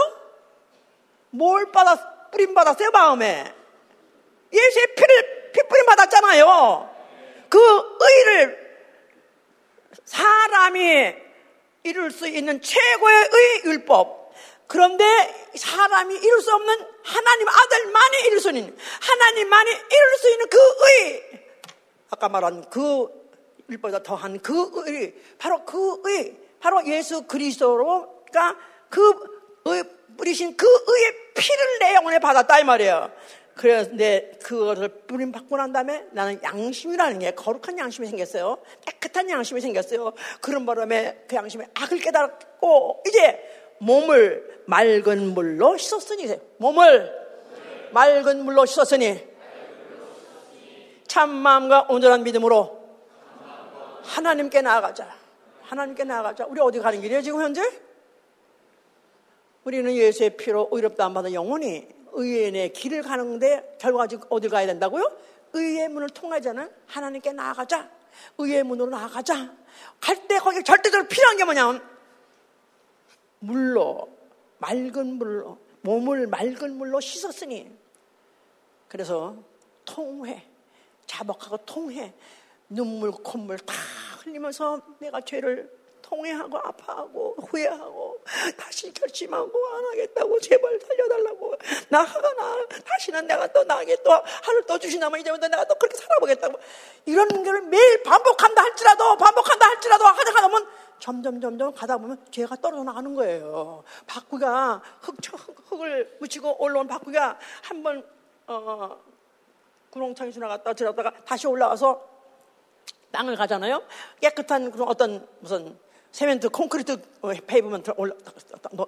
Speaker 1: 뭘 받았 뿌림 받았어요 마음에 예수의 피를 피 뿌림 받았잖아요 그 의를 사람이 이룰 수 있는 최고의 의 율법 그런데 사람이 이룰 수 없는 하나님 아들만이 이룰 수 있는 하나님만이 이룰 수 있는 그 의, 아까 말한 그 일보다 더한 그 의, 바로 그 의, 바로 예수 그리스도로가 그 의, 뿌리신 그 의의 피를 내 영혼에 받았다 이 말이에요. 그래서 내 그것을 뿌림 받고 난 다음에 나는 양심이라는 게 거룩한 양심이 생겼어요. 깨끗한 양심이 생겼어요. 그런 바람에 그 양심의 악을 깨달았고 이제 몸을 맑은 물로 씻었으니 몸을 맑은 물로 씻었으니 참 마음과 온전한 믿음으로 하나님께 나아가자. 하나님께 나아가자. 우리 어디 가는 길이에요 지금 현재? 우리는 예수의 피로 의롭다 안 받은 영혼이 의인의 길을 가는데 지금 어딜 가야 된다고요? 의의 문을 통하자는 하나님께 나아가자. 의의 문으로 나아가자. 갈 때 거기 절대적으로 필요한 게 뭐냐면 물로 맑은 물로 몸을 맑은 물로 씻었으니. 그래서 통회 자복하고 통회 눈물 콧물 다 흘리면서 내가 죄를 통회하고 아파하고 후회하고 다시 결심하고 안 하겠다고 제발 살려달라고. 나 화가 나. 다시는 내가 또 나에게 또 하늘 또 주시나면 이제부터 내가 또 그렇게 살아보겠다고. 이런 걸 매일 반복한다 할지라도 반복한다 할지라도 하다 하다 보면 점점 점점 가다 보면 죄가 떨어져 나가는 거예요. 바퀴가 흙, 흙, 을 묻히고 올라온 바퀴가 한번 어, 구렁텅이 지나갔다 들어갔다가 다시 올라와서 땅을 가잖아요. 깨끗한 그런 어떤 무슨 세멘트 콘크리트 pavement 올라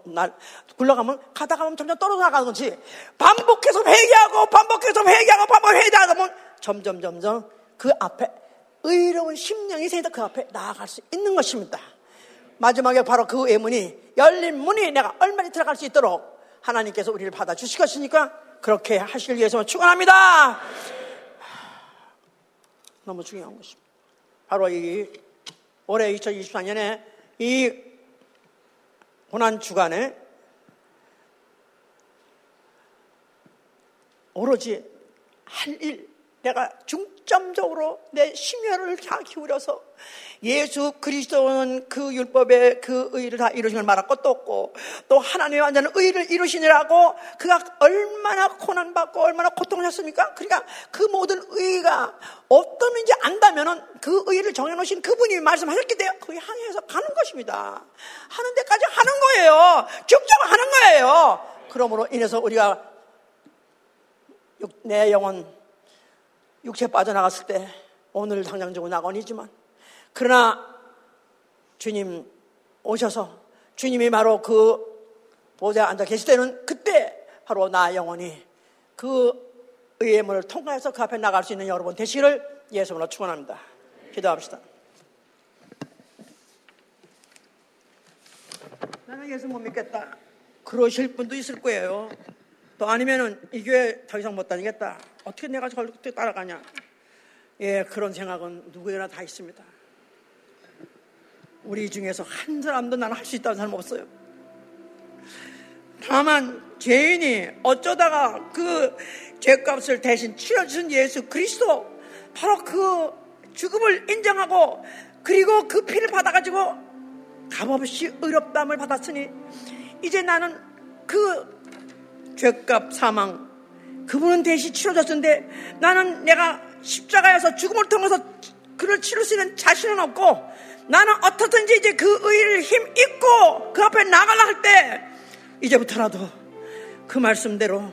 Speaker 1: 날 굴러가면 가다 가 면 점점 떨어져 나가는 거지. 반복해서 회개하고 반복해서 회개하고 반복 회개하다 보면 점점 점점 그 앞에 의로운 심령이 생겨 그 앞에 나아갈 수 있는 것입니다. 마지막에 바로 그 외문이 열린 문이 내가 얼마나 들어갈 수 있도록 하나님께서 우리를 받아 주실 것이니까 그렇게 하실 위해서 축원합니다. 너무 중요한 것입니다. 바로 이 올해 2024년에 이 고난 주간에 오로지 할 일, 내가 중점적으로 내 심혈을 다 기울여서 예수 그리스도는 그 율법의 그 의를 다 이루신 걸 말할 것도 없고 또 하나님의 완전한 의를 이루시느라고 그가 얼마나 고난받고 얼마나 고통하셨습니까? 그러니까 그 모든 의가 어떤 의인지 안다면은 그 의를 정해놓으신 그분이 말씀하셨기 때문에 그 향해서 가는 것입니다. 하는 데까지 하는 거예요. 쭉쭉 하는 거예요. 그러므로 인해서 우리가 내 영혼 육체 빠져나갔을 때 오늘 당장적으로 낙원이지만 그러나 주님 오셔서 주님이 바로 그 보좌에 앉아 계실 때는 그때 바로 나 영혼이 그 의의 문을 통과해서 그 앞에 나갈 수 있는 여러분 되시기를 예수님으로 축원합니다. 기도합시다. 나는 예수 못 믿겠다. 그러실 분도 있을 거예요. 또 아니면은 이 교회 더 이상 못 다니겠다. 어떻게 내가 저걸 따라가냐. 예, 그런 생각은 누구에나 다 있습니다. 우리 중에서 한 사람도 나는 할 수 있다는 사람 없어요. 다만 죄인이 어쩌다가 그 죄값을 대신 치러주신 예수 그리스도 바로 그 죽음을 인정하고 그리고 그 피를 받아가지고 값없이 의롭담을 받았으니 이제 나는 그 죄값 사망 그분은 대신 치러졌는데 나는 내가 십자가에서 죽음을 통해서 그를 치를 수 있는 자신은 없고 나는 어떻든지 이제 그 의를 힘 입고 그 앞에 나가려 할 때 이제부터라도 그 말씀대로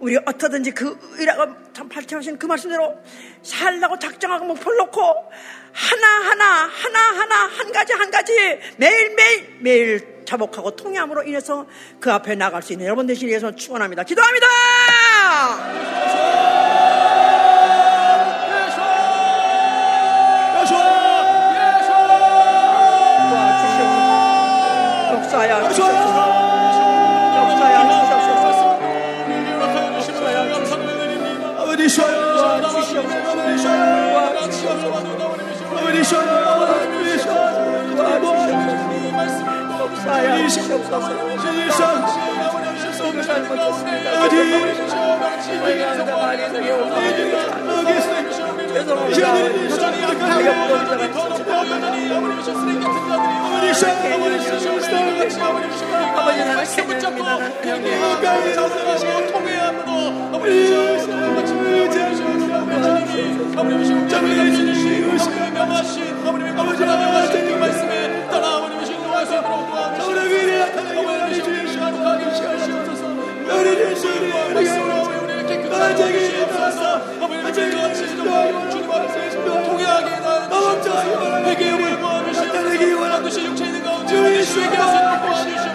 Speaker 1: 우리 어떻든지 그 의라고 참 발전하신 그 말씀대로 살라고 작정하고 목표를 놓고 하나하나 하나하나 한 가지 한 가지 매일매일 매일 자복하고 통회함으로 인해서 그 앞에 나갈 수 있는 여러분 되시기 위해서 축원합니다. 기도합니다. 역사야 주시옵소서. 역사야 주시옵소서 우리 잘못했습니다 저희가 많이 되게 죄송합니다 여전히 가볍던 자가 있었습니다 아버지 나 는 세상입니다
Speaker 2: 예수에게 하소서 도와주시옵소서 매일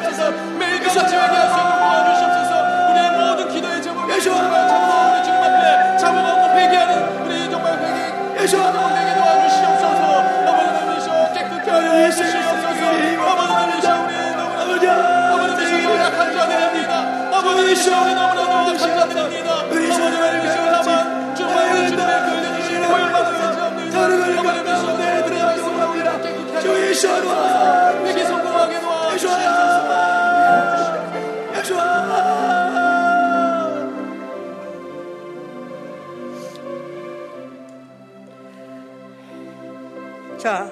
Speaker 2: 자,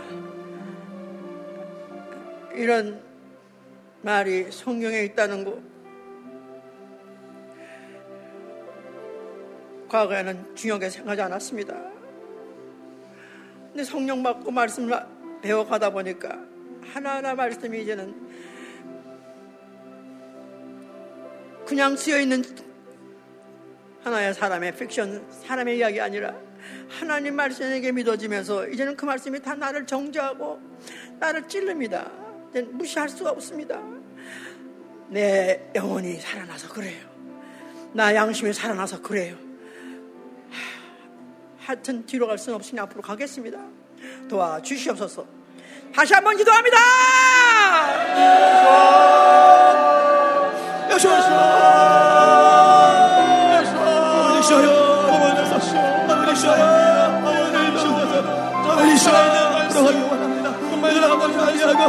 Speaker 1: 이런 말이 성경에 있다는 거. 과거에는 중요하게 생각하지 않았습니다. 근데 성령 받고 말씀을 배워가다 보니까 하나하나 말씀이 이제는 그냥 쓰여 있는 하나의 사람의 픽션, 사람의 이야기 아니라 하나님 말씀에게 믿어지면서 이제는 그 말씀이 다 나를 정죄하고 나를. 이제는 무시할 수가 없습니다. 내 영혼이 살아나서 그래요. 나 양심이 살아나서 그래요. 하, 하여튼 뒤로 갈 수는 없으니 앞으로 가겠습니다. 도와주시옵소서. 다시 한번 기도합니다.
Speaker 2: 여호와 아버지 쉬어요. 어머니 쉬어 아버지 쉬어요. 어머니 쉬어서 아버지 쉬어요. 들어가기 원합니다 정말 아버지 아니하고
Speaker 3: 아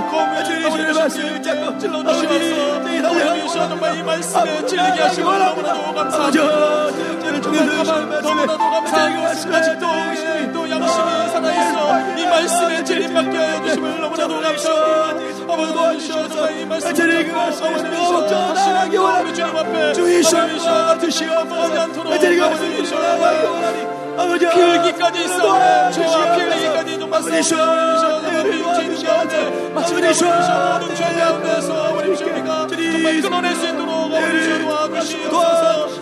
Speaker 3: 버지 말씀을 잡고 찔러주시옵소서 아버지 정말 이 말씀에 찔리게 하시고 너무나도 감사합니다 정말 너무나도 감사하고 아직도 또 양심이 살아있어 이 말씀에 찔림받게 하여 주심을 너무나도 감사합니다 아버지 도와주시옵소서 이 말씀을 아버지 하시는 우리 주님 앞에
Speaker 2: 주의
Speaker 3: 아버지
Speaker 2: 드시옵소서
Speaker 3: 않도록
Speaker 2: 아버지
Speaker 3: 아버지
Speaker 2: 아버지
Speaker 3: 필기까지 있어 죄와 필기까지 좀
Speaker 2: 아버지
Speaker 3: 말씀하시옵소서 죄인 가운데 마침내 모든 죄 가운데서 우리 주님과 정말 끊어낼 수 있도록 우리 주 도와주시옵소서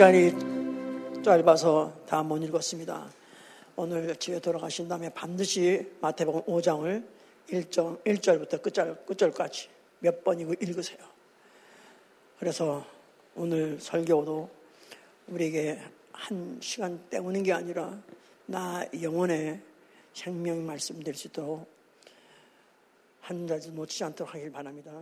Speaker 1: 시간이 짧아서 다 못 읽었습니다. 오늘 집에 돌아가신 다음에 반드시 마태복음 5장을 1절, 1절부터 끝절, 끝절까지 몇 번이고 읽으세요. 그래서 오늘 설교도 우리에게 한 시간 때우는 게 아니라 나 영혼의 생명 말씀 될 수 있도록 한 자도 놓치지 않도록 하길 바랍니다.